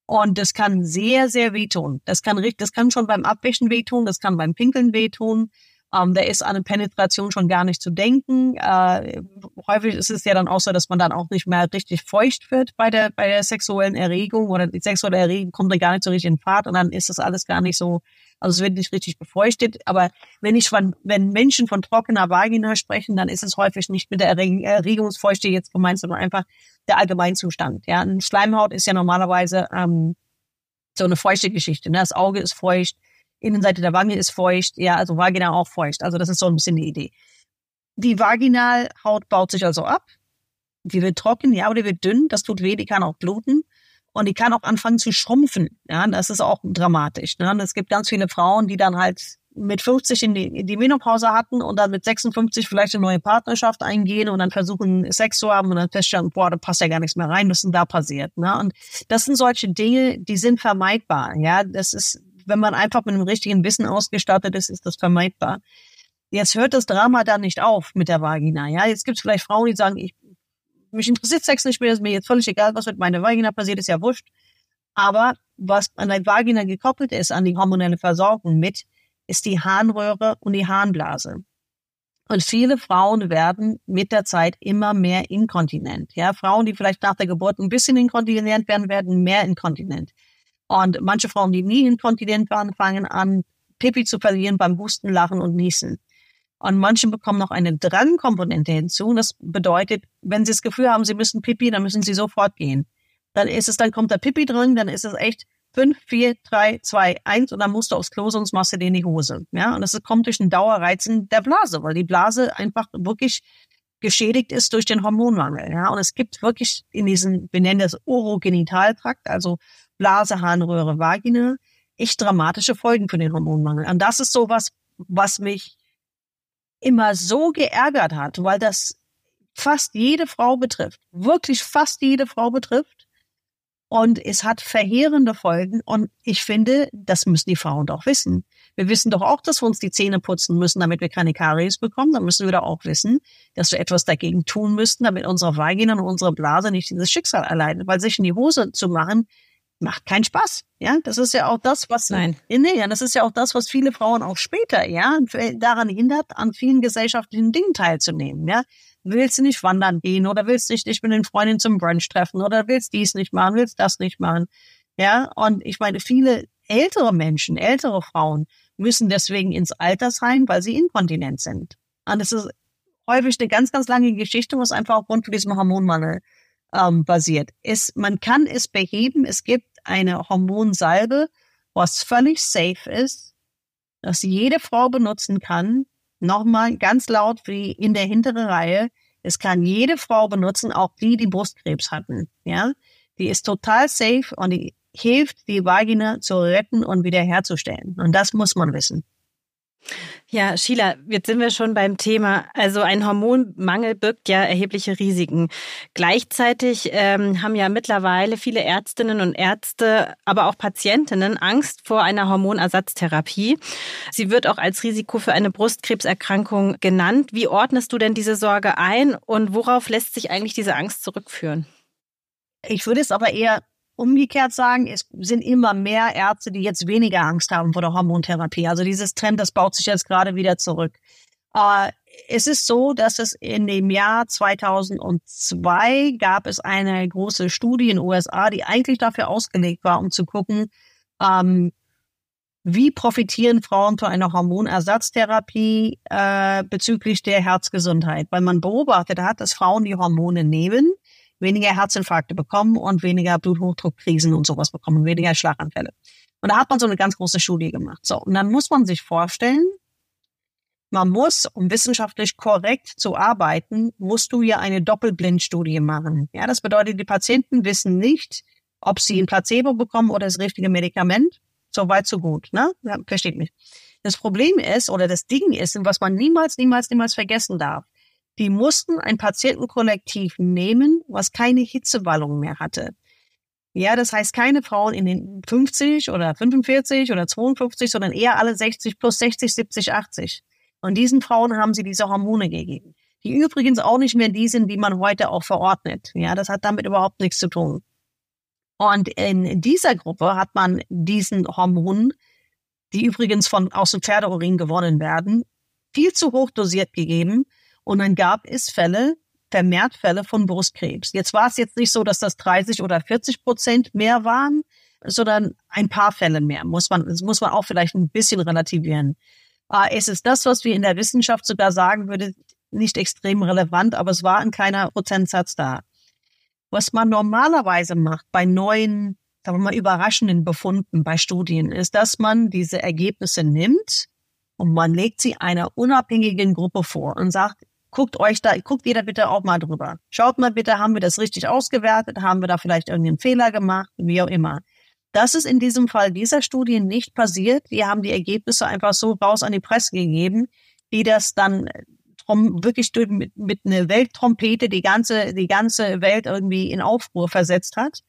Und das kann sehr, sehr wehtun. Das kann, das kann schon beim Abwischen wehtun, das kann beim Pinkeln wehtun. Ähm, da ist an eine Penetration schon gar nicht zu denken. Äh, häufig ist es ja dann auch so, dass man dann auch nicht mehr richtig feucht wird bei der, bei der sexuellen Erregung oder die sexuelle Erregung kommt dann gar nicht so richtig in Fahrt und dann ist das alles gar nicht so, also es wird nicht richtig befeuchtet. Aber wenn ich von, wenn Menschen von trockener Vagina sprechen, dann ist es häufig nicht mit der Erregungsfeuchte jetzt gemeint, sondern einfach der Allgemeinzustand. Ja, eine Schleimhaut ist ja normalerweise ähm, so eine feuchte Geschichte. Ne? Das Auge ist feucht, Innenseite der Wange ist feucht, ja, also Vagina auch feucht. Also das ist so ein bisschen die Idee. Die Vaginalhaut baut sich also ab. Die wird trocken, ja, oder die wird dünn. Das tut weh, die kann auch bluten. Und die kann auch anfangen zu schrumpfen. Ja, das ist auch dramatisch. Ne? Es gibt ganz viele Frauen, die dann halt mit 50 in die, in die Menopause hatten und dann mit 56 vielleicht eine neue Partnerschaft eingehen und dann versuchen, Sex zu haben und dann feststellen, boah, da passt ja gar nichts mehr rein, was ist denn da passiert? Ne? Und das sind solche Dinge, die sind vermeidbar. Ja, das ist wenn man einfach mit einem richtigen Wissen ausgestattet ist, ist das vermeidbar. Jetzt hört das Drama dann nicht auf mit der Vagina. Ja, jetzt gibt es vielleicht Frauen, die sagen, ich, mich interessiert Sex nicht mehr, ist mir jetzt völlig egal, was mit meiner Vagina passiert, ist ja wurscht. Aber was an der Vagina gekoppelt ist, an die hormonelle Versorgung mit, ist die Harnröhre und die Harnblase. Und viele Frauen werden mit der Zeit immer mehr inkontinent. Ja, Frauen, die vielleicht nach der Geburt ein bisschen inkontinent werden, werden mehr inkontinent. Und manche Frauen, die nie inkontinent waren, fangen an, Pipi zu verlieren beim Husten, Lachen und Niesen. Und manche bekommen noch eine Drangkomponente hinzu. Das bedeutet, wenn sie das Gefühl haben, sie müssen Pipi, dann müssen sie sofort gehen. Dann ist es, dann kommt der Pipi drin, dann ist es echt fünf, vier, drei, zwei, eins und dann musst du aufs Klo, sonst machst du dir in die Hose. Ja, und das kommt durch ein Dauerreizen der Blase, weil die Blase einfach wirklich geschädigt ist durch den Hormonmangel. Ja, und es gibt wirklich in diesen, wir nennen das Urogenitaltrakt, also Blase, Harnröhre, Vagina, echt dramatische Folgen für den Hormonmangel. Und das ist so was, was mich immer so geärgert hat, weil das fast jede Frau betrifft, wirklich fast jede Frau betrifft. Und es hat verheerende Folgen. Und ich finde, das müssen die Frauen doch wissen. Wir wissen doch auch, dass wir uns die Zähne putzen müssen, damit wir keine Karies bekommen. Dann müssen wir doch auch wissen, dass wir etwas dagegen tun müssten, damit unsere Vagina und unsere Blase nicht dieses Schicksal erleiden. Weil sich in die Hose zu machen, macht keinen Spaß. Ja, das ist ja auch das, was Nein. Nee, ja, das ist ja auch das, was viele Frauen auch später, ja, daran hindert, an vielen gesellschaftlichen Dingen teilzunehmen. Ja, willst du nicht wandern gehen oder willst dich nicht mit den Freundinnen zum Brunch treffen oder willst dies nicht machen, willst das nicht machen. Ja, und ich meine, viele ältere Menschen, ältere Frauen müssen deswegen ins Altersheim, weil sie inkontinent sind. Und das ist häufig eine ganz, ganz lange Geschichte, was einfach aufgrund von diesem Hormonmangel ähm, basiert. Es, man kann es beheben. Es gibt eine Hormonsalbe, was völlig safe ist, dass jede Frau benutzen kann. Nochmal ganz laut wie in der hinteren Reihe. Es kann jede Frau benutzen, auch die, die Brustkrebs hatten. Ja, die ist total safe und die hilft, die Vagina zu retten und wiederherzustellen. Und das muss man wissen. Ja, Sheila, jetzt sind wir schon beim Thema. Also ein Hormonmangel birgt ja erhebliche Risiken. Gleichzeitig ähm, haben ja mittlerweile viele Ärztinnen und Ärzte, aber auch Patientinnen Angst vor einer Hormonersatztherapie. Sie wird auch als Risiko für eine Brustkrebserkrankung genannt. Wie ordnest du denn diese Sorge ein und worauf lässt sich eigentlich diese Angst zurückführen? Ich würde es aber eher umgekehrt sagen, es sind immer mehr Ärzte, die jetzt weniger Angst haben vor der Hormontherapie. Also dieses Trend, das baut sich jetzt gerade wieder zurück. Äh, es ist so, dass es in dem Jahr 2002 gab es eine große Studie in den USA, die eigentlich dafür ausgelegt war, um zu gucken, ähm, wie profitieren Frauen von einer Hormonersatztherapie äh, bezüglich der Herzgesundheit? Weil man beobachtet hat, dass Frauen die Hormone nehmen, weniger Herzinfarkte bekommen und weniger Bluthochdruckkrisen und sowas bekommen, weniger Schlaganfälle. Und da hat man so eine ganz große Studie gemacht. So, und dann muss man sich vorstellen, man muss, um wissenschaftlich korrekt zu arbeiten, musst du ja eine Doppelblindstudie machen. Ja, das bedeutet, die Patienten wissen nicht, ob sie ein Placebo bekommen oder das richtige Medikament. So weit, so gut, ne? Ja, versteht mich. Das Problem ist, oder das Ding ist, was man niemals, niemals, niemals vergessen darf, die mussten ein Patientenkollektiv nehmen, was keine Hitzewallung mehr hatte. Ja, das heißt keine Frauen in den 50 oder 45 oder 52, sondern eher alle 60 plus 60, 70, 80. Und diesen Frauen haben sie diese Hormone gegeben. Die übrigens auch nicht mehr die sind, die man heute auch verordnet. Ja, das hat damit überhaupt nichts zu tun. Und in dieser Gruppe hat man diesen Hormonen, die übrigens von aus dem Pferdeurin gewonnen werden, viel zu hoch dosiert gegeben und dann gab es Fälle, vermehrt Fälle von Brustkrebs. Jetzt war es jetzt nicht so, dass das 30 oder 40 Prozent mehr waren, sondern ein paar Fälle mehr. Muss man, das muss man auch vielleicht ein bisschen relativieren. Ah, es ist das, was wir in der Wissenschaft sogar sagen würde, nicht extrem relevant, aber es war ein kleiner Prozentsatz da. Was man normalerweise macht bei neuen, sagen wir mal, überraschenden Befunden bei Studien, ist, dass man diese Ergebnisse nimmt und man legt sie einer unabhängigen Gruppe vor und sagt, guckt euch da, guckt da bitte auch mal drüber. Schaut mal bitte, haben wir das richtig ausgewertet? Haben wir da vielleicht irgendeinen Fehler gemacht? Wie auch immer. Das ist in diesem Fall dieser Studie nicht passiert. Die haben die Ergebnisse einfach so raus an die Presse gegeben, die das dann wirklich mit, mit einer Welttrompete die ganze, die ganze Welt irgendwie in Aufruhr versetzt hat.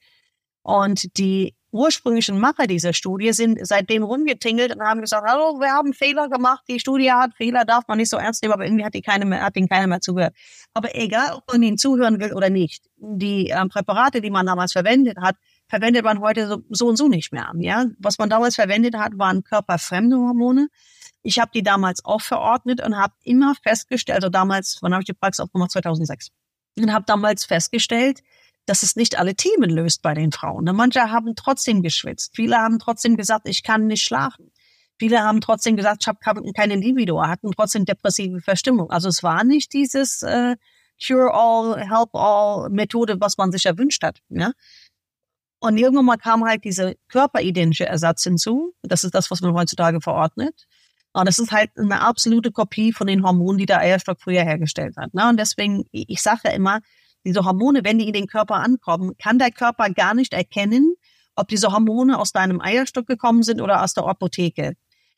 Und die ursprünglichen Macher dieser Studie sind seitdem rumgetingelt und haben gesagt, hallo, wir haben Fehler gemacht, die Studie hat Fehler, darf man nicht so ernst nehmen, aber irgendwie hat die keine mehr, hat ihnen keiner mehr zugehört. Aber egal, ob man ihnen zuhören will oder nicht, die äh, Präparate, die man damals verwendet hat, verwendet man heute so, so und so nicht mehr. Ja, was man damals verwendet hat, waren körperfremde Hormone. Ich habe die damals auch verordnet und habe immer festgestellt, also damals, wann habe ich die Praxis aufgemacht? 2006. Und habe damals festgestellt, dass es nicht alle Themen löst bei den Frauen. Manche haben trotzdem geschwitzt. Viele haben trotzdem gesagt, ich kann nicht schlafen. Viele haben trotzdem gesagt, ich habe keine Libido, hatten trotzdem depressive Verstimmung. Also es war nicht dieses äh, Cure-all, Help-all-Methode, was man sich erwünscht hat. Ja? Und irgendwann mal kam halt diese körperidentische Ersatz hinzu. Das ist das, was man heutzutage verordnet. Und das ist halt eine absolute Kopie von den Hormonen, die der Eierstock früher hergestellt hat. Ne? Und deswegen, ich sage ja immer, diese Hormone, wenn die in den Körper ankommen, kann der Körper gar nicht erkennen, ob diese Hormone aus deinem Eierstock gekommen sind oder aus der Apotheke.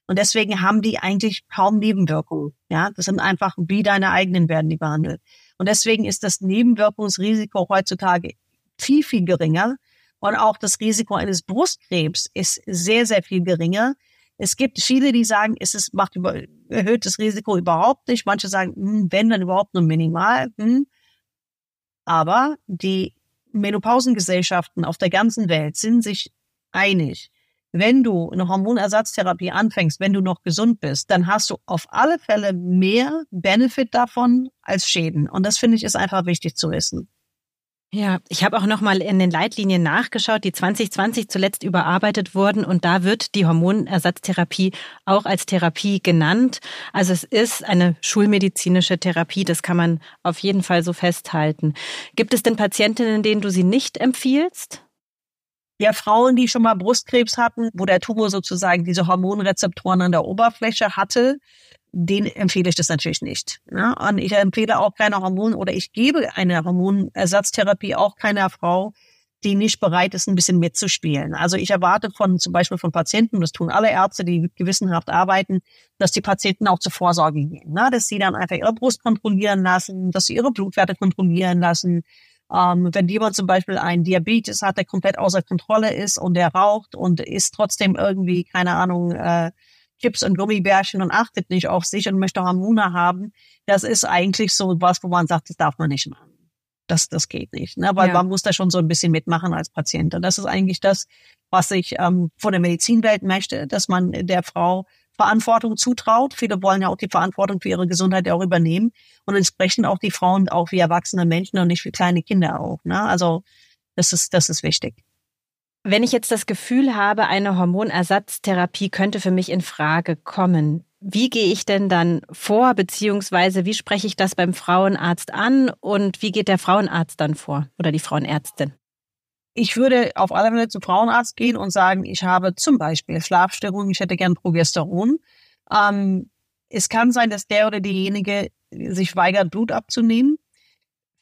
Und deswegen haben die eigentlich kaum Nebenwirkungen. Ja, das sind einfach wie deine eigenen werden die behandelt. Und deswegen ist das Nebenwirkungsrisiko heutzutage viel, viel geringer. Und auch das Risiko eines Brustkrebs ist sehr, sehr viel geringer. Es gibt viele, die sagen, es ist, macht über, erhöht das Risiko überhaupt nicht. Manche sagen, hm, wenn dann überhaupt nur minimal. Hm. Aber die Menopausengesellschaften auf der ganzen Welt sind sich einig. Wenn du eine Hormonersatztherapie anfängst, wenn du noch gesund bist, dann hast du auf alle Fälle mehr Benefit davon als Schäden. Und das finde ich ist einfach wichtig zu wissen. Ja, ich habe auch noch mal in den Leitlinien nachgeschaut, die 2020 zuletzt überarbeitet wurden und da wird die Hormonersatztherapie auch als Therapie genannt. Also es ist eine schulmedizinische Therapie, das kann man auf jeden Fall so festhalten. Gibt es denn Patientinnen, denen du sie nicht empfiehlst? Ja, Frauen, die schon mal Brustkrebs hatten, wo der Tumor sozusagen diese Hormonrezeptoren an der Oberfläche hatte, den empfehle ich das natürlich nicht. Ja? Und ich empfehle auch keine Hormon oder ich gebe eine Hormonersatztherapie auch keiner Frau, die nicht bereit ist, ein bisschen mitzuspielen. Also ich erwarte von zum Beispiel von Patienten, das tun alle Ärzte, die gewissenhaft arbeiten, dass die Patienten auch zur Vorsorge gehen. Ne? Dass sie dann einfach ihre Brust kontrollieren lassen, dass sie ihre Blutwerte kontrollieren lassen. Ähm, wenn jemand zum Beispiel einen Diabetes hat, der komplett außer Kontrolle ist und der raucht und ist trotzdem irgendwie, keine Ahnung, äh, Chips und Gummibärchen und achtet nicht auf sich und möchte Hormone haben, das ist eigentlich so was, wo man sagt, das darf man nicht machen. Das, das geht nicht, ne? weil ja. man muss da schon so ein bisschen mitmachen als Patient. Und das ist eigentlich das, was ich ähm, von der Medizinwelt möchte, dass man der Frau Verantwortung zutraut. Viele wollen ja auch die Verantwortung für ihre Gesundheit auch übernehmen und entsprechend auch die Frauen auch wie erwachsene Menschen und nicht wie kleine Kinder auch. Ne? Also das ist, das ist wichtig. Wenn ich jetzt das Gefühl habe, eine Hormonersatztherapie könnte für mich in Frage kommen, wie gehe ich denn dann vor, beziehungsweise wie spreche ich das beim Frauenarzt an und wie geht der Frauenarzt dann vor oder die Frauenärztin? Ich würde auf alle Fälle zum Frauenarzt gehen und sagen, ich habe zum Beispiel Schlafstörungen, ich hätte gern Progesteron. Ähm, es kann sein, dass der oder diejenige sich weigert, Blut abzunehmen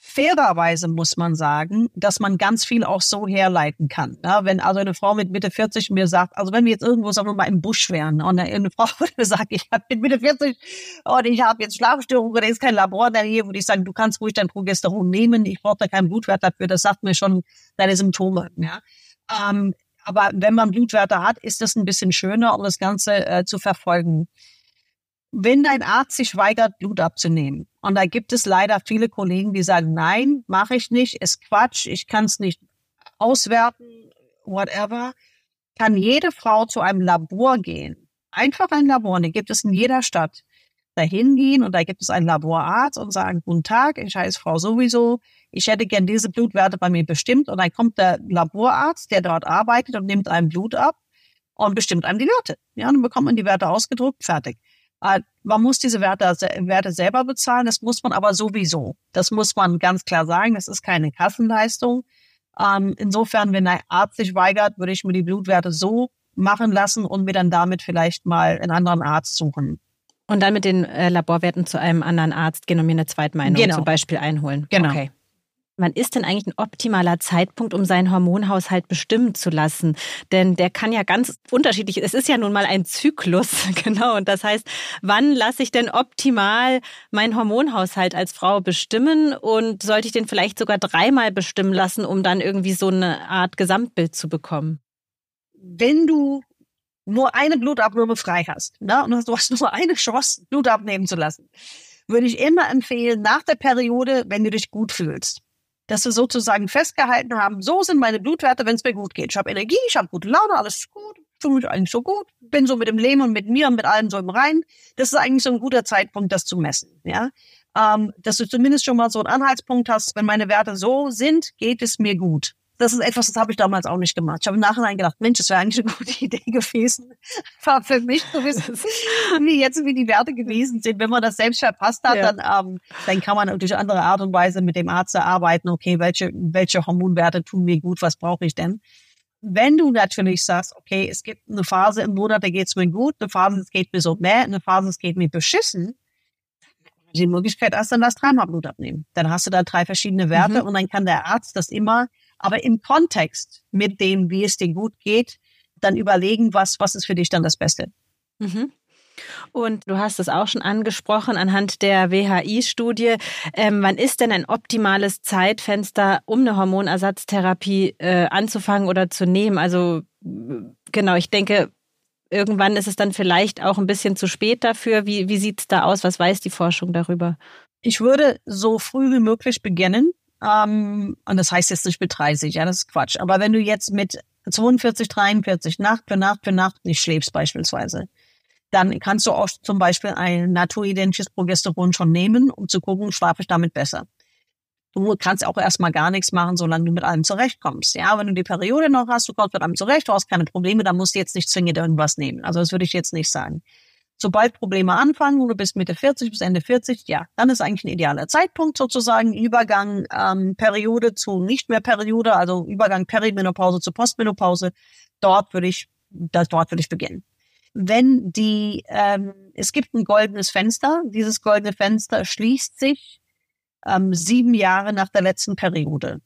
fairerweise muss man sagen, dass man ganz viel auch so herleiten kann. Ja, wenn also eine Frau mit Mitte 40 mir sagt, also wenn wir jetzt irgendwo, sagen wir mal, im Busch wären und eine Frau würde sagen, ich habe mit Mitte 40 und ich habe jetzt Schlafstörungen oder ist kein Labor da hier, würde ich sagen, du kannst ruhig dein Progesteron nehmen, ich brauche da keinen Blutwert dafür, das sagt mir schon deine Symptome. Ja. Ähm, aber wenn man Blutwerte hat, ist das ein bisschen schöner, um das Ganze äh, zu verfolgen wenn dein Arzt sich weigert, Blut abzunehmen, und da gibt es leider viele Kollegen, die sagen, nein, mache ich nicht, ist Quatsch, ich kann es nicht auswerten, whatever, kann jede Frau zu einem Labor gehen. Einfach ein Labor, die gibt es in jeder Stadt. dahin gehen und da gibt es einen Laborarzt und sagen, guten Tag, ich heiße Frau sowieso, ich hätte gern diese Blutwerte bei mir bestimmt und dann kommt der Laborarzt, der dort arbeitet und nimmt einem Blut ab und bestimmt einem die Werte. Ja, dann bekommt man die Werte ausgedruckt, fertig. Äh, man muss diese Werte, Werte selber bezahlen, das muss man aber sowieso. Das muss man ganz klar sagen, das ist keine Kassenleistung. Ähm, insofern, wenn ein Arzt sich weigert, würde ich mir die Blutwerte so machen lassen und mir dann damit vielleicht mal einen anderen Arzt suchen. Und dann mit den äh, Laborwerten zu einem anderen Arzt gehen und mir eine Zweitmeinung genau. zum Beispiel einholen. Genau. Okay. Wann ist denn eigentlich ein optimaler Zeitpunkt, um seinen Hormonhaushalt bestimmen zu lassen? Denn der kann ja ganz unterschiedlich, es ist ja nun mal ein Zyklus, genau. Und das heißt, wann lasse ich denn optimal meinen Hormonhaushalt als Frau bestimmen? Und sollte ich den vielleicht sogar dreimal bestimmen lassen, um dann irgendwie so eine Art Gesamtbild zu bekommen? Wenn du nur eine Blutabnahme frei hast, ne, und du hast nur eine Chance, Blut abnehmen zu lassen, würde ich immer empfehlen, nach der Periode, wenn du dich gut fühlst, dass wir sozusagen festgehalten haben, so sind meine Blutwerte, wenn es mir gut geht. Ich habe Energie, ich habe gute Laune, alles ist gut, fühle mich eigentlich so gut, bin so mit dem Leben und mit mir und mit allem so im Rein. Das ist eigentlich so ein guter Zeitpunkt, das zu messen. Ja, ähm, dass du zumindest schon mal so einen Anhaltspunkt hast, wenn meine Werte so sind, geht es mir gut das ist etwas, das habe ich damals auch nicht gemacht. Ich habe im Nachhinein gedacht, Mensch, das wäre eigentlich eine gute Idee gewesen, war für mich zu wissen, wie jetzt wie die Werte gewesen sind. Wenn man das selbst verpasst hat, ja. dann, ähm, dann kann man durch andere Art und Weise mit dem Arzt erarbeiten, okay, welche, welche Hormonwerte tun mir gut, was brauche ich denn? Wenn du natürlich sagst, okay, es gibt eine Phase im Monat, da geht es mir gut, eine Phase, es geht mir so mehr, eine Phase, es geht mir beschissen, die Möglichkeit hast, dann lass dreimal Blut abnehmen. Dann hast du da drei verschiedene Werte mhm. und dann kann der Arzt das immer aber im Kontext mit dem, wie es dir gut geht, dann überlegen, was, was ist für dich dann das Beste. Mhm. Und du hast es auch schon angesprochen anhand der WHI-Studie. Ähm, wann ist denn ein optimales Zeitfenster, um eine Hormonersatztherapie äh, anzufangen oder zu nehmen? Also genau, ich denke, irgendwann ist es dann vielleicht auch ein bisschen zu spät dafür. Wie, wie sieht es da aus? Was weiß die Forschung darüber? Ich würde so früh wie möglich beginnen. Ähm, und das heißt jetzt nicht mit 30, ja, das ist Quatsch. Aber wenn du jetzt mit 42, 43 Nacht für Nacht für Nacht nicht schläfst beispielsweise, dann kannst du auch zum Beispiel ein naturidentisches Progesteron schon nehmen, um zu gucken, schlafe ich damit besser. Du kannst auch erstmal gar nichts machen, solange du mit allem zurechtkommst. Ja, wenn du die Periode noch hast, du kommst mit allem zurecht, du hast keine Probleme, dann musst du jetzt nicht zwingend irgendwas nehmen. Also das würde ich jetzt nicht sagen. Sobald Probleme anfangen du bist Mitte 40 bis Ende 40, ja, dann ist eigentlich ein idealer Zeitpunkt sozusagen, Übergang ähm, Periode zu nicht mehr Periode, also Übergang Perimenopause zu Postmenopause. Dort würde ich, das, dort würde ich beginnen. Wenn die, ähm, es gibt ein goldenes Fenster, dieses goldene Fenster schließt sich ähm, sieben Jahre nach der letzten Periode.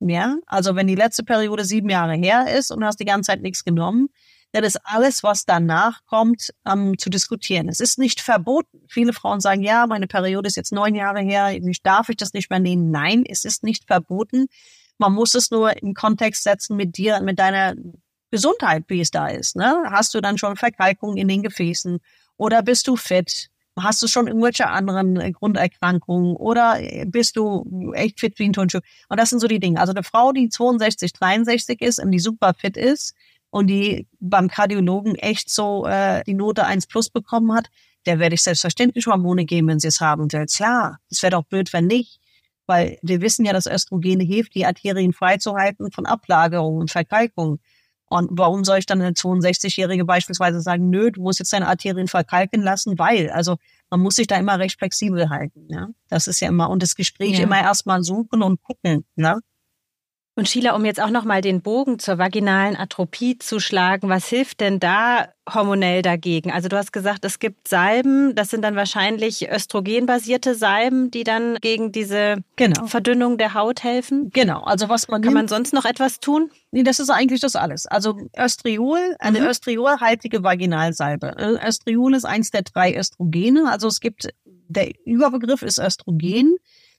Ja, also wenn die letzte Periode sieben Jahre her ist und du hast die ganze Zeit nichts genommen, dann ist alles, was danach kommt, ähm, zu diskutieren. Es ist nicht verboten. Viele Frauen sagen, ja, meine Periode ist jetzt neun Jahre her, darf ich das nicht mehr nehmen. Nein, es ist nicht verboten. Man muss es nur in Kontext setzen mit dir, mit deiner Gesundheit, wie es da ist. Ne? Hast du dann schon Verkalkungen in den Gefäßen oder bist du fit? Hast du schon irgendwelche anderen äh, Grunderkrankungen oder äh, bist du echt fit wie ein Turnschuh? Und das sind so die Dinge. Also eine Frau, die 62, 63 ist und die super fit ist, und die beim Kardiologen echt so äh, die Note 1 plus bekommen hat, der werde ich selbstverständlich Hormone geben, wenn sie es haben. Und der klar, es wäre doch blöd, wenn nicht. Weil wir wissen ja, dass Östrogene hilft, die Arterien freizuhalten von Ablagerungen und Verkalkung. Und warum soll ich dann eine 62-Jährige beispielsweise sagen, nö, du musst jetzt deine Arterien verkalken lassen, weil, also man muss sich da immer recht flexibel halten. Ja? Das ist ja immer, und das Gespräch ja. immer erstmal suchen und gucken. Ne? Und Sheila, um jetzt auch nochmal den Bogen zur vaginalen Atropie zu schlagen, was hilft denn da hormonell dagegen? Also du hast gesagt, es gibt Salben, das sind dann wahrscheinlich östrogenbasierte Salben, die dann gegen diese genau. Verdünnung der Haut helfen. Genau, also was man kann man sonst noch etwas tun? Nee, das ist eigentlich das alles. Also Östriol, eine mhm. östriolhaltige Vaginalsalbe. Östriol ist eins der drei Östrogene, also es gibt der Überbegriff ist Östrogen.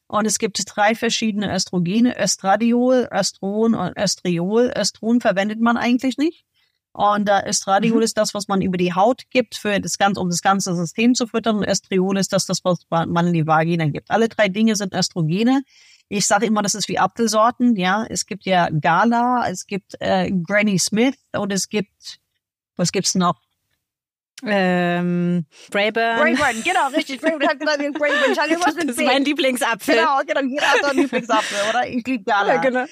Und es gibt drei verschiedene Östrogene, Östradiol, Östron und Östriol. Östron verwendet man eigentlich nicht. Und äh, Östradiol mhm. ist das, was man über die Haut gibt, für das ganze, um das ganze System zu füttern. Und Östriol ist das, das, was man in die Vagina gibt. Alle drei Dinge sind Östrogene. Ich sage immer, das ist wie Apfelsorten. Ja, es gibt ja Gala, es gibt äh, Granny Smith und es gibt, was gibt's noch? Ähm, Brayburn. Brayburn, genau, richtig. Brayburn hat gesagt, Brayburn. Ich hatte das ist mein Lieblingsapfel. Genau, genau, jeder hat seinen Lieblingsapfel, oder? Ich liebe Gala. Ja, genau.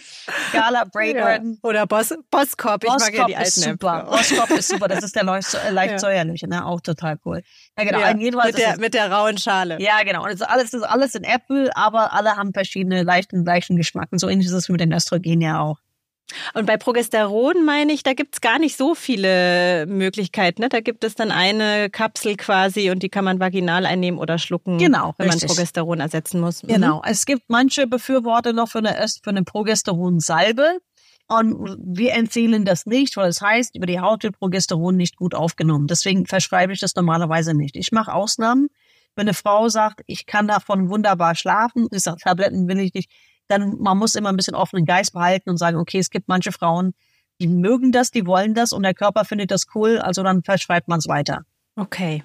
Gala, Brayburn. Ja. Oder Boss, Boskop, ich Boskop mag ja die alten ist super. Boskop ist super, das ist der leicht, leicht ja. säuerliche, ne? auch total cool. Ja, genau. Ja, mit, der, mit der rauen Schale. Ja, genau. Und das ist alles, das ist alles in Äpfel, aber alle haben verschiedene leichten, leichten Geschmack. Und so ähnlich ist es mit den Östrogen ja auch. Und bei Progesteron meine ich, da gibt's gar nicht so viele Möglichkeiten. Ne? Da gibt es dann eine Kapsel quasi und die kann man vaginal einnehmen oder schlucken, genau, wenn richtig. man Progesteron ersetzen muss. Mhm. Genau. Es gibt manche Befürworter noch für eine, für eine Progesteronsalbe. Und wir empfehlen das nicht, weil es heißt, über die Haut wird Progesteron nicht gut aufgenommen. Deswegen verschreibe ich das normalerweise nicht. Ich mache Ausnahmen. Wenn eine Frau sagt, ich kann davon wunderbar schlafen, ich sage, Tabletten will ich nicht, dann man muss immer ein bisschen offenen Geist behalten und sagen, okay, es gibt manche Frauen, die mögen das, die wollen das und der Körper findet das cool, also dann verschreibt man es weiter. Okay.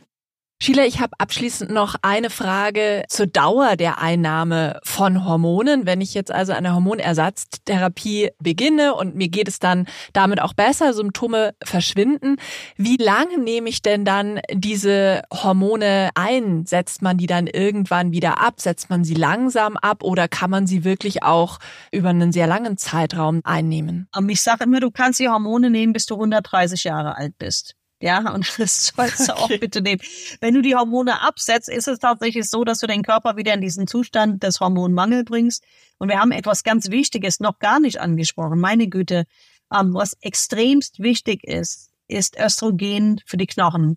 Sheila, ich habe abschließend noch eine Frage zur Dauer der Einnahme von Hormonen. Wenn ich jetzt also eine Hormonersatztherapie beginne und mir geht es dann damit auch besser, Symptome verschwinden, wie lange nehme ich denn dann diese Hormone ein? Setzt man die dann irgendwann wieder ab? Setzt man sie langsam ab oder kann man sie wirklich auch über einen sehr langen Zeitraum einnehmen? Ich sage immer, du kannst die Hormone nehmen, bis du 130 Jahre alt bist. Ja, und das sollst du okay. auch bitte nehmen. Wenn du die Hormone absetzt, ist es tatsächlich so, dass du den Körper wieder in diesen Zustand des Hormonmangel bringst. Und wir haben etwas ganz Wichtiges noch gar nicht angesprochen. Meine Güte, ähm, was extremst wichtig ist, ist Östrogen für die Knochen.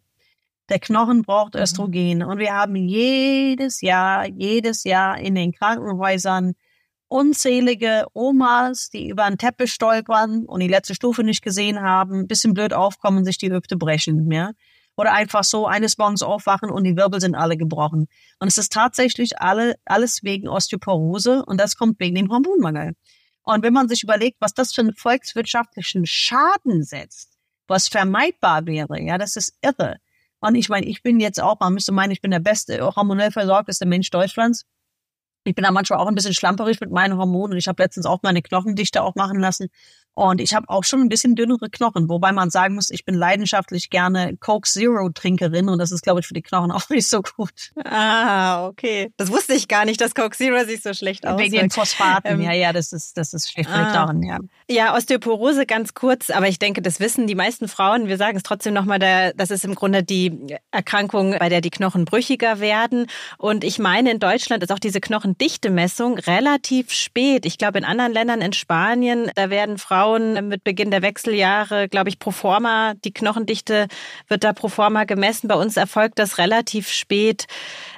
Der Knochen braucht mhm. Östrogen. Und wir haben jedes Jahr, jedes Jahr in den Krankenhäusern unzählige Omas, die über einen Teppich stolpern und die letzte Stufe nicht gesehen haben, ein bisschen blöd aufkommen, sich die Hüfte brechen, ja. Oder einfach so eines Morgens aufwachen und die Wirbel sind alle gebrochen. Und es ist tatsächlich alle, alles wegen Osteoporose und das kommt wegen dem Hormonmangel. Und wenn man sich überlegt, was das für einen volkswirtschaftlichen Schaden setzt, was vermeidbar wäre, ja, das ist irre. Und ich meine, ich bin jetzt auch, man müsste meinen, ich bin der beste, hormonell versorgteste Mensch Deutschlands. Ich bin da manchmal auch ein bisschen schlamperig mit meinen Hormonen. Ich habe letztens auch meine Knochendichte auch machen lassen. Und ich habe auch schon ein bisschen dünnere Knochen, wobei man sagen muss, ich bin leidenschaftlich gerne Coke Zero Trinkerin und das ist, glaube ich, für die Knochen auch nicht so gut. Ah, okay. Das wusste ich gar nicht, dass Coke Zero sich so schlecht aussieht. Wegen den Phosphaten, ähm, ja, ja, das ist, das ist schlecht für ah. die Knochen, ja. Ja, Osteoporose ganz kurz, aber ich denke, das wissen die meisten Frauen. Wir sagen es trotzdem nochmal, das ist im Grunde die Erkrankung, bei der die Knochen brüchiger werden. Und ich meine, in Deutschland ist auch diese Knochendichte-Messung relativ spät. Ich glaube, in anderen Ländern, in Spanien, da werden Frauen mit Beginn der Wechseljahre, glaube ich, pro forma, die Knochendichte wird da pro forma gemessen. Bei uns erfolgt das relativ spät.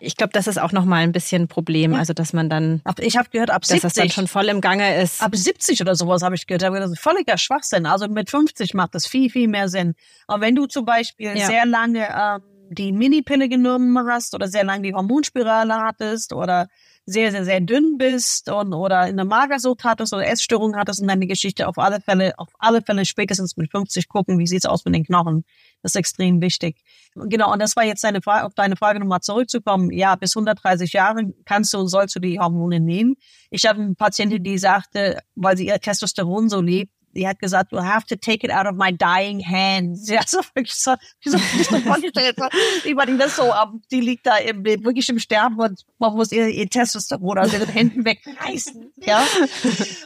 Ich glaube, das ist auch nochmal ein bisschen ein Problem. Also, dass man dann. Ich habe gehört, ab 70. Dass das dann schon voll im Gange ist. Ab 70 oder sowas habe ich gehört. Das ist völliger Schwachsinn. Also mit 50 macht das viel, viel mehr Sinn. Aber wenn du zum Beispiel ja. sehr lange ähm, die Minipille genommen hast oder sehr lange die Hormonspirale hattest oder sehr, sehr, sehr dünn bist und oder in der Magersucht hattest oder Essstörung hattest und deine Geschichte auf alle Fälle, auf alle Fälle spätestens mit 50 gucken, wie sieht's aus mit den Knochen. Das ist extrem wichtig. Genau, und das war jetzt deine Frage, auf deine Frage nochmal zurückzukommen. Ja, bis 130 Jahre kannst du und sollst du die Hormone nehmen. Ich habe eine Patientin, die sagte, weil sie ihr Testosteron so liebt, die hat gesagt, you have to take it out of my dying hands. Ja, so wirklich so, wie so, wie so vorgestellt. Ich meine, das so, die liegt da im, wirklich im Sterben und man muss ihr, ihr Testosteron aus ihren Händen wegreißen. Ja.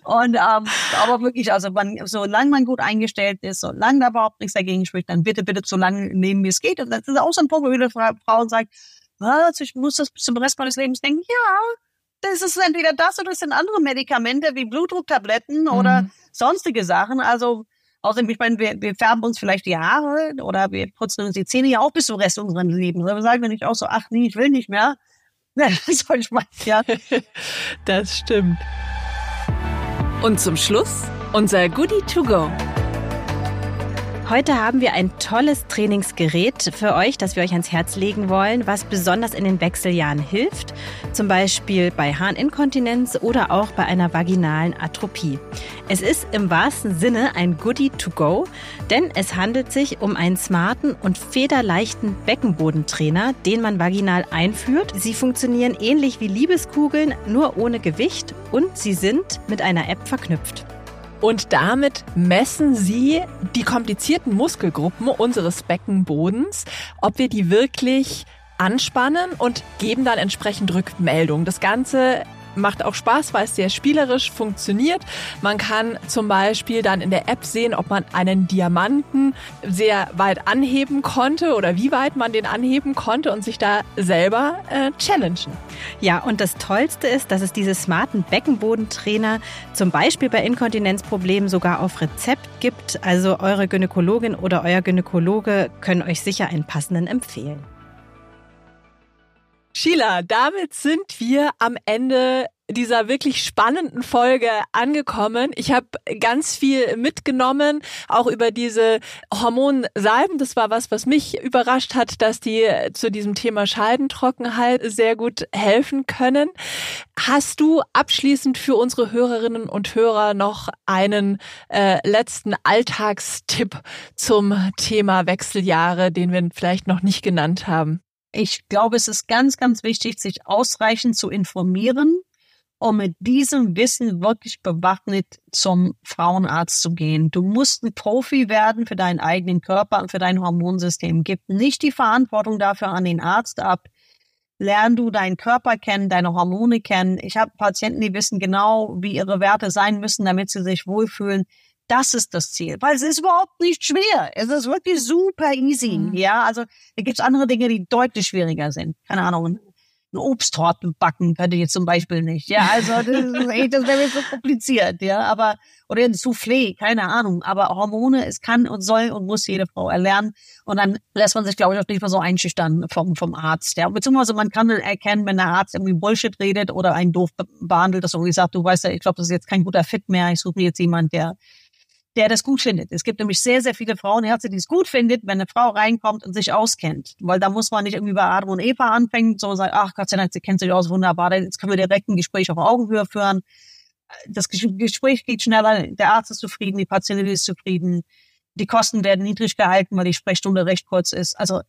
Und, ähm, aber wirklich, also man, solange man gut eingestellt ist, solange da überhaupt nichts dagegen spricht, dann bitte, bitte so lange nehmen, wie es geht. Und das ist auch so ein Punkt, wo viele Frauen sagen, was, ich muss das bis zum Rest meines Lebens denken, ja, das ist entweder das oder es sind andere Medikamente wie Blutdrucktabletten oder mhm. sonstige Sachen. Also außerdem, ich meine, wir, wir färben uns vielleicht die Haare oder wir putzen uns die Zähne ja auch bis zum Rest unseres Lebens. Aber sagen wir nicht auch so, ach nee, ich will nicht mehr. Ja, das soll ich mal, ja. das stimmt. Und zum Schluss unser Goodie to go. Heute haben wir ein tolles Trainingsgerät für euch, das wir euch ans Herz legen wollen, was besonders in den Wechseljahren hilft, zum Beispiel bei Harninkontinenz oder auch bei einer vaginalen Atropie. Es ist im wahrsten Sinne ein Goodie to go, denn es handelt sich um einen smarten und federleichten Beckenbodentrainer, den man vaginal einführt. Sie funktionieren ähnlich wie Liebeskugeln, nur ohne Gewicht und sie sind mit einer App verknüpft. Und damit messen sie die komplizierten Muskelgruppen unseres Beckenbodens, ob wir die wirklich anspannen und geben dann entsprechend Rückmeldung. Das Ganze macht auch Spaß, weil es sehr spielerisch funktioniert. Man kann zum Beispiel dann in der App sehen, ob man einen Diamanten sehr weit anheben konnte oder wie weit man den anheben konnte und sich da selber äh, challengen. Ja, und das Tollste ist, dass es diese smarten Beckenbodentrainer zum Beispiel bei Inkontinenzproblemen sogar auf Rezept gibt. Also eure Gynäkologin oder euer Gynäkologe können euch sicher einen passenden empfehlen. Sheila, damit sind wir am Ende dieser wirklich spannenden Folge angekommen. Ich habe ganz viel mitgenommen, auch über diese Hormonsalben. Das war was, was mich überrascht hat, dass die zu diesem Thema Scheidentrockenheit sehr gut helfen können. Hast du abschließend für unsere Hörerinnen und Hörer noch einen äh, letzten Alltagstipp zum Thema Wechseljahre, den wir vielleicht noch nicht genannt haben? Ich glaube, es ist ganz, ganz wichtig, sich ausreichend zu informieren, um mit diesem Wissen wirklich bewaffnet zum Frauenarzt zu gehen. Du musst ein Profi werden für deinen eigenen Körper und für dein Hormonsystem. Gib nicht die Verantwortung dafür an den Arzt ab. Lern du deinen Körper kennen, deine Hormone kennen. Ich habe Patienten, die wissen genau, wie ihre Werte sein müssen, damit sie sich wohlfühlen. Das ist das Ziel, weil es ist überhaupt nicht schwer. Es ist wirklich super easy. Mhm. Ja, also da gibt's andere Dinge, die deutlich schwieriger sind. Keine Ahnung, ein Obsttorten backen könnte ich jetzt zum Beispiel nicht. Ja, also das, das wäre mir so kompliziert. Ja, aber oder ein Soufflé, keine Ahnung. Aber Hormone, es kann und soll und muss jede Frau erlernen. Und dann lässt man sich, glaube ich, auch nicht mehr so einschüchtern vom vom Arzt. Ja, beziehungsweise man kann erkennen, wenn der Arzt irgendwie Bullshit redet oder einen doof behandelt, dass er irgendwie sagt, du weißt ja, ich glaube, das ist jetzt kein guter Fit mehr. Ich suche mir jetzt jemand, der der das gut findet. Es gibt nämlich sehr, sehr viele Frauenärzte, die es gut findet, wenn eine Frau reinkommt und sich auskennt. Weil da muss man nicht irgendwie bei Adam und Eva anfangen, so sagen, ach Gott sei Dank, sie kennt sich aus, wunderbar, jetzt können wir direkt ein Gespräch auf Augenhöhe führen. Das Gespräch geht schneller, der Arzt ist zufrieden, die Patientin ist zufrieden, die Kosten werden niedrig gehalten, weil die Sprechstunde recht kurz ist. Also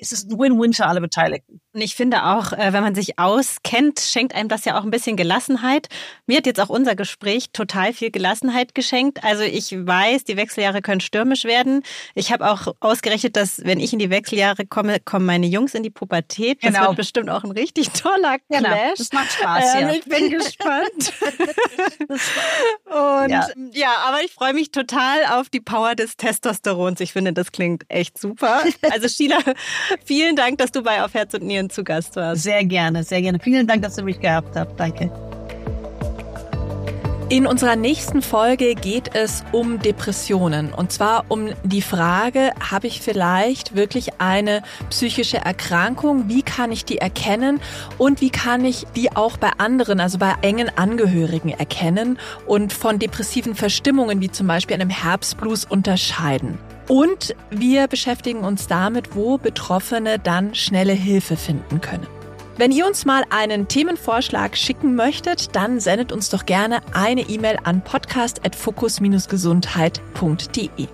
es ist ein Win-Win für alle Beteiligten. Und ich finde auch, äh, wenn man sich auskennt, schenkt einem das ja auch ein bisschen Gelassenheit. Mir hat jetzt auch unser Gespräch total viel Gelassenheit geschenkt. Also ich weiß, die Wechseljahre können stürmisch werden. Ich habe auch ausgerechnet, dass wenn ich in die Wechseljahre komme, kommen meine Jungs in die Pubertät. Das genau. wird bestimmt auch ein richtig toller Clash. Genau. Das macht Spaß, ähm, ja. Ich bin gespannt. Und ja. ja, aber ich freue mich total auf die Power des Testosterons. Ich finde, das klingt echt super. Also Sheila, vielen Dank, dass du bei Auf Herz und Nieren zu Gast warst. Sehr gerne, sehr gerne. Vielen Dank, dass du mich gehabt hast. Danke. In unserer nächsten Folge geht es um Depressionen. Und zwar um die Frage, habe ich vielleicht wirklich eine psychische Erkrankung? Wie kann ich die erkennen? Und wie kann ich die auch bei anderen, also bei engen Angehörigen erkennen und von depressiven Verstimmungen wie zum Beispiel einem Herbstblues unterscheiden? Und wir beschäftigen uns damit, wo Betroffene dann schnelle Hilfe finden können. Wenn ihr uns mal einen Themenvorschlag schicken möchtet, dann sendet uns doch gerne eine E-Mail an podcast.fokus-gesundheit.de.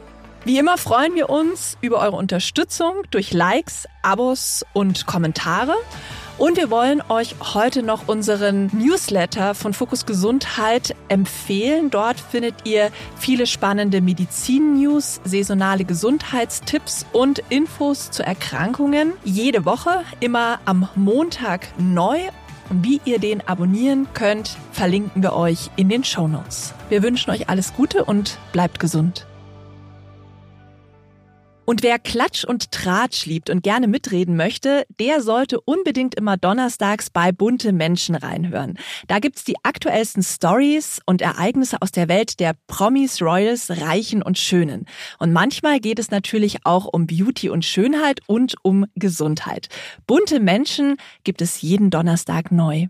Wie immer freuen wir uns über eure Unterstützung durch Likes, Abos und Kommentare. Und wir wollen euch heute noch unseren Newsletter von Fokus Gesundheit empfehlen. Dort findet ihr viele spannende Medizin-News, saisonale Gesundheitstipps und Infos zu Erkrankungen. Jede Woche, immer am Montag neu. Und wie ihr den abonnieren könnt, verlinken wir euch in den Show Notes. Wir wünschen euch alles Gute und bleibt gesund. Und wer Klatsch und Tratsch liebt und gerne mitreden möchte, der sollte unbedingt immer donnerstags bei Bunte Menschen reinhören. Da gibt's die aktuellsten Stories und Ereignisse aus der Welt der Promis, Royals, Reichen und Schönen. Und manchmal geht es natürlich auch um Beauty und Schönheit und um Gesundheit. Bunte Menschen gibt es jeden Donnerstag neu.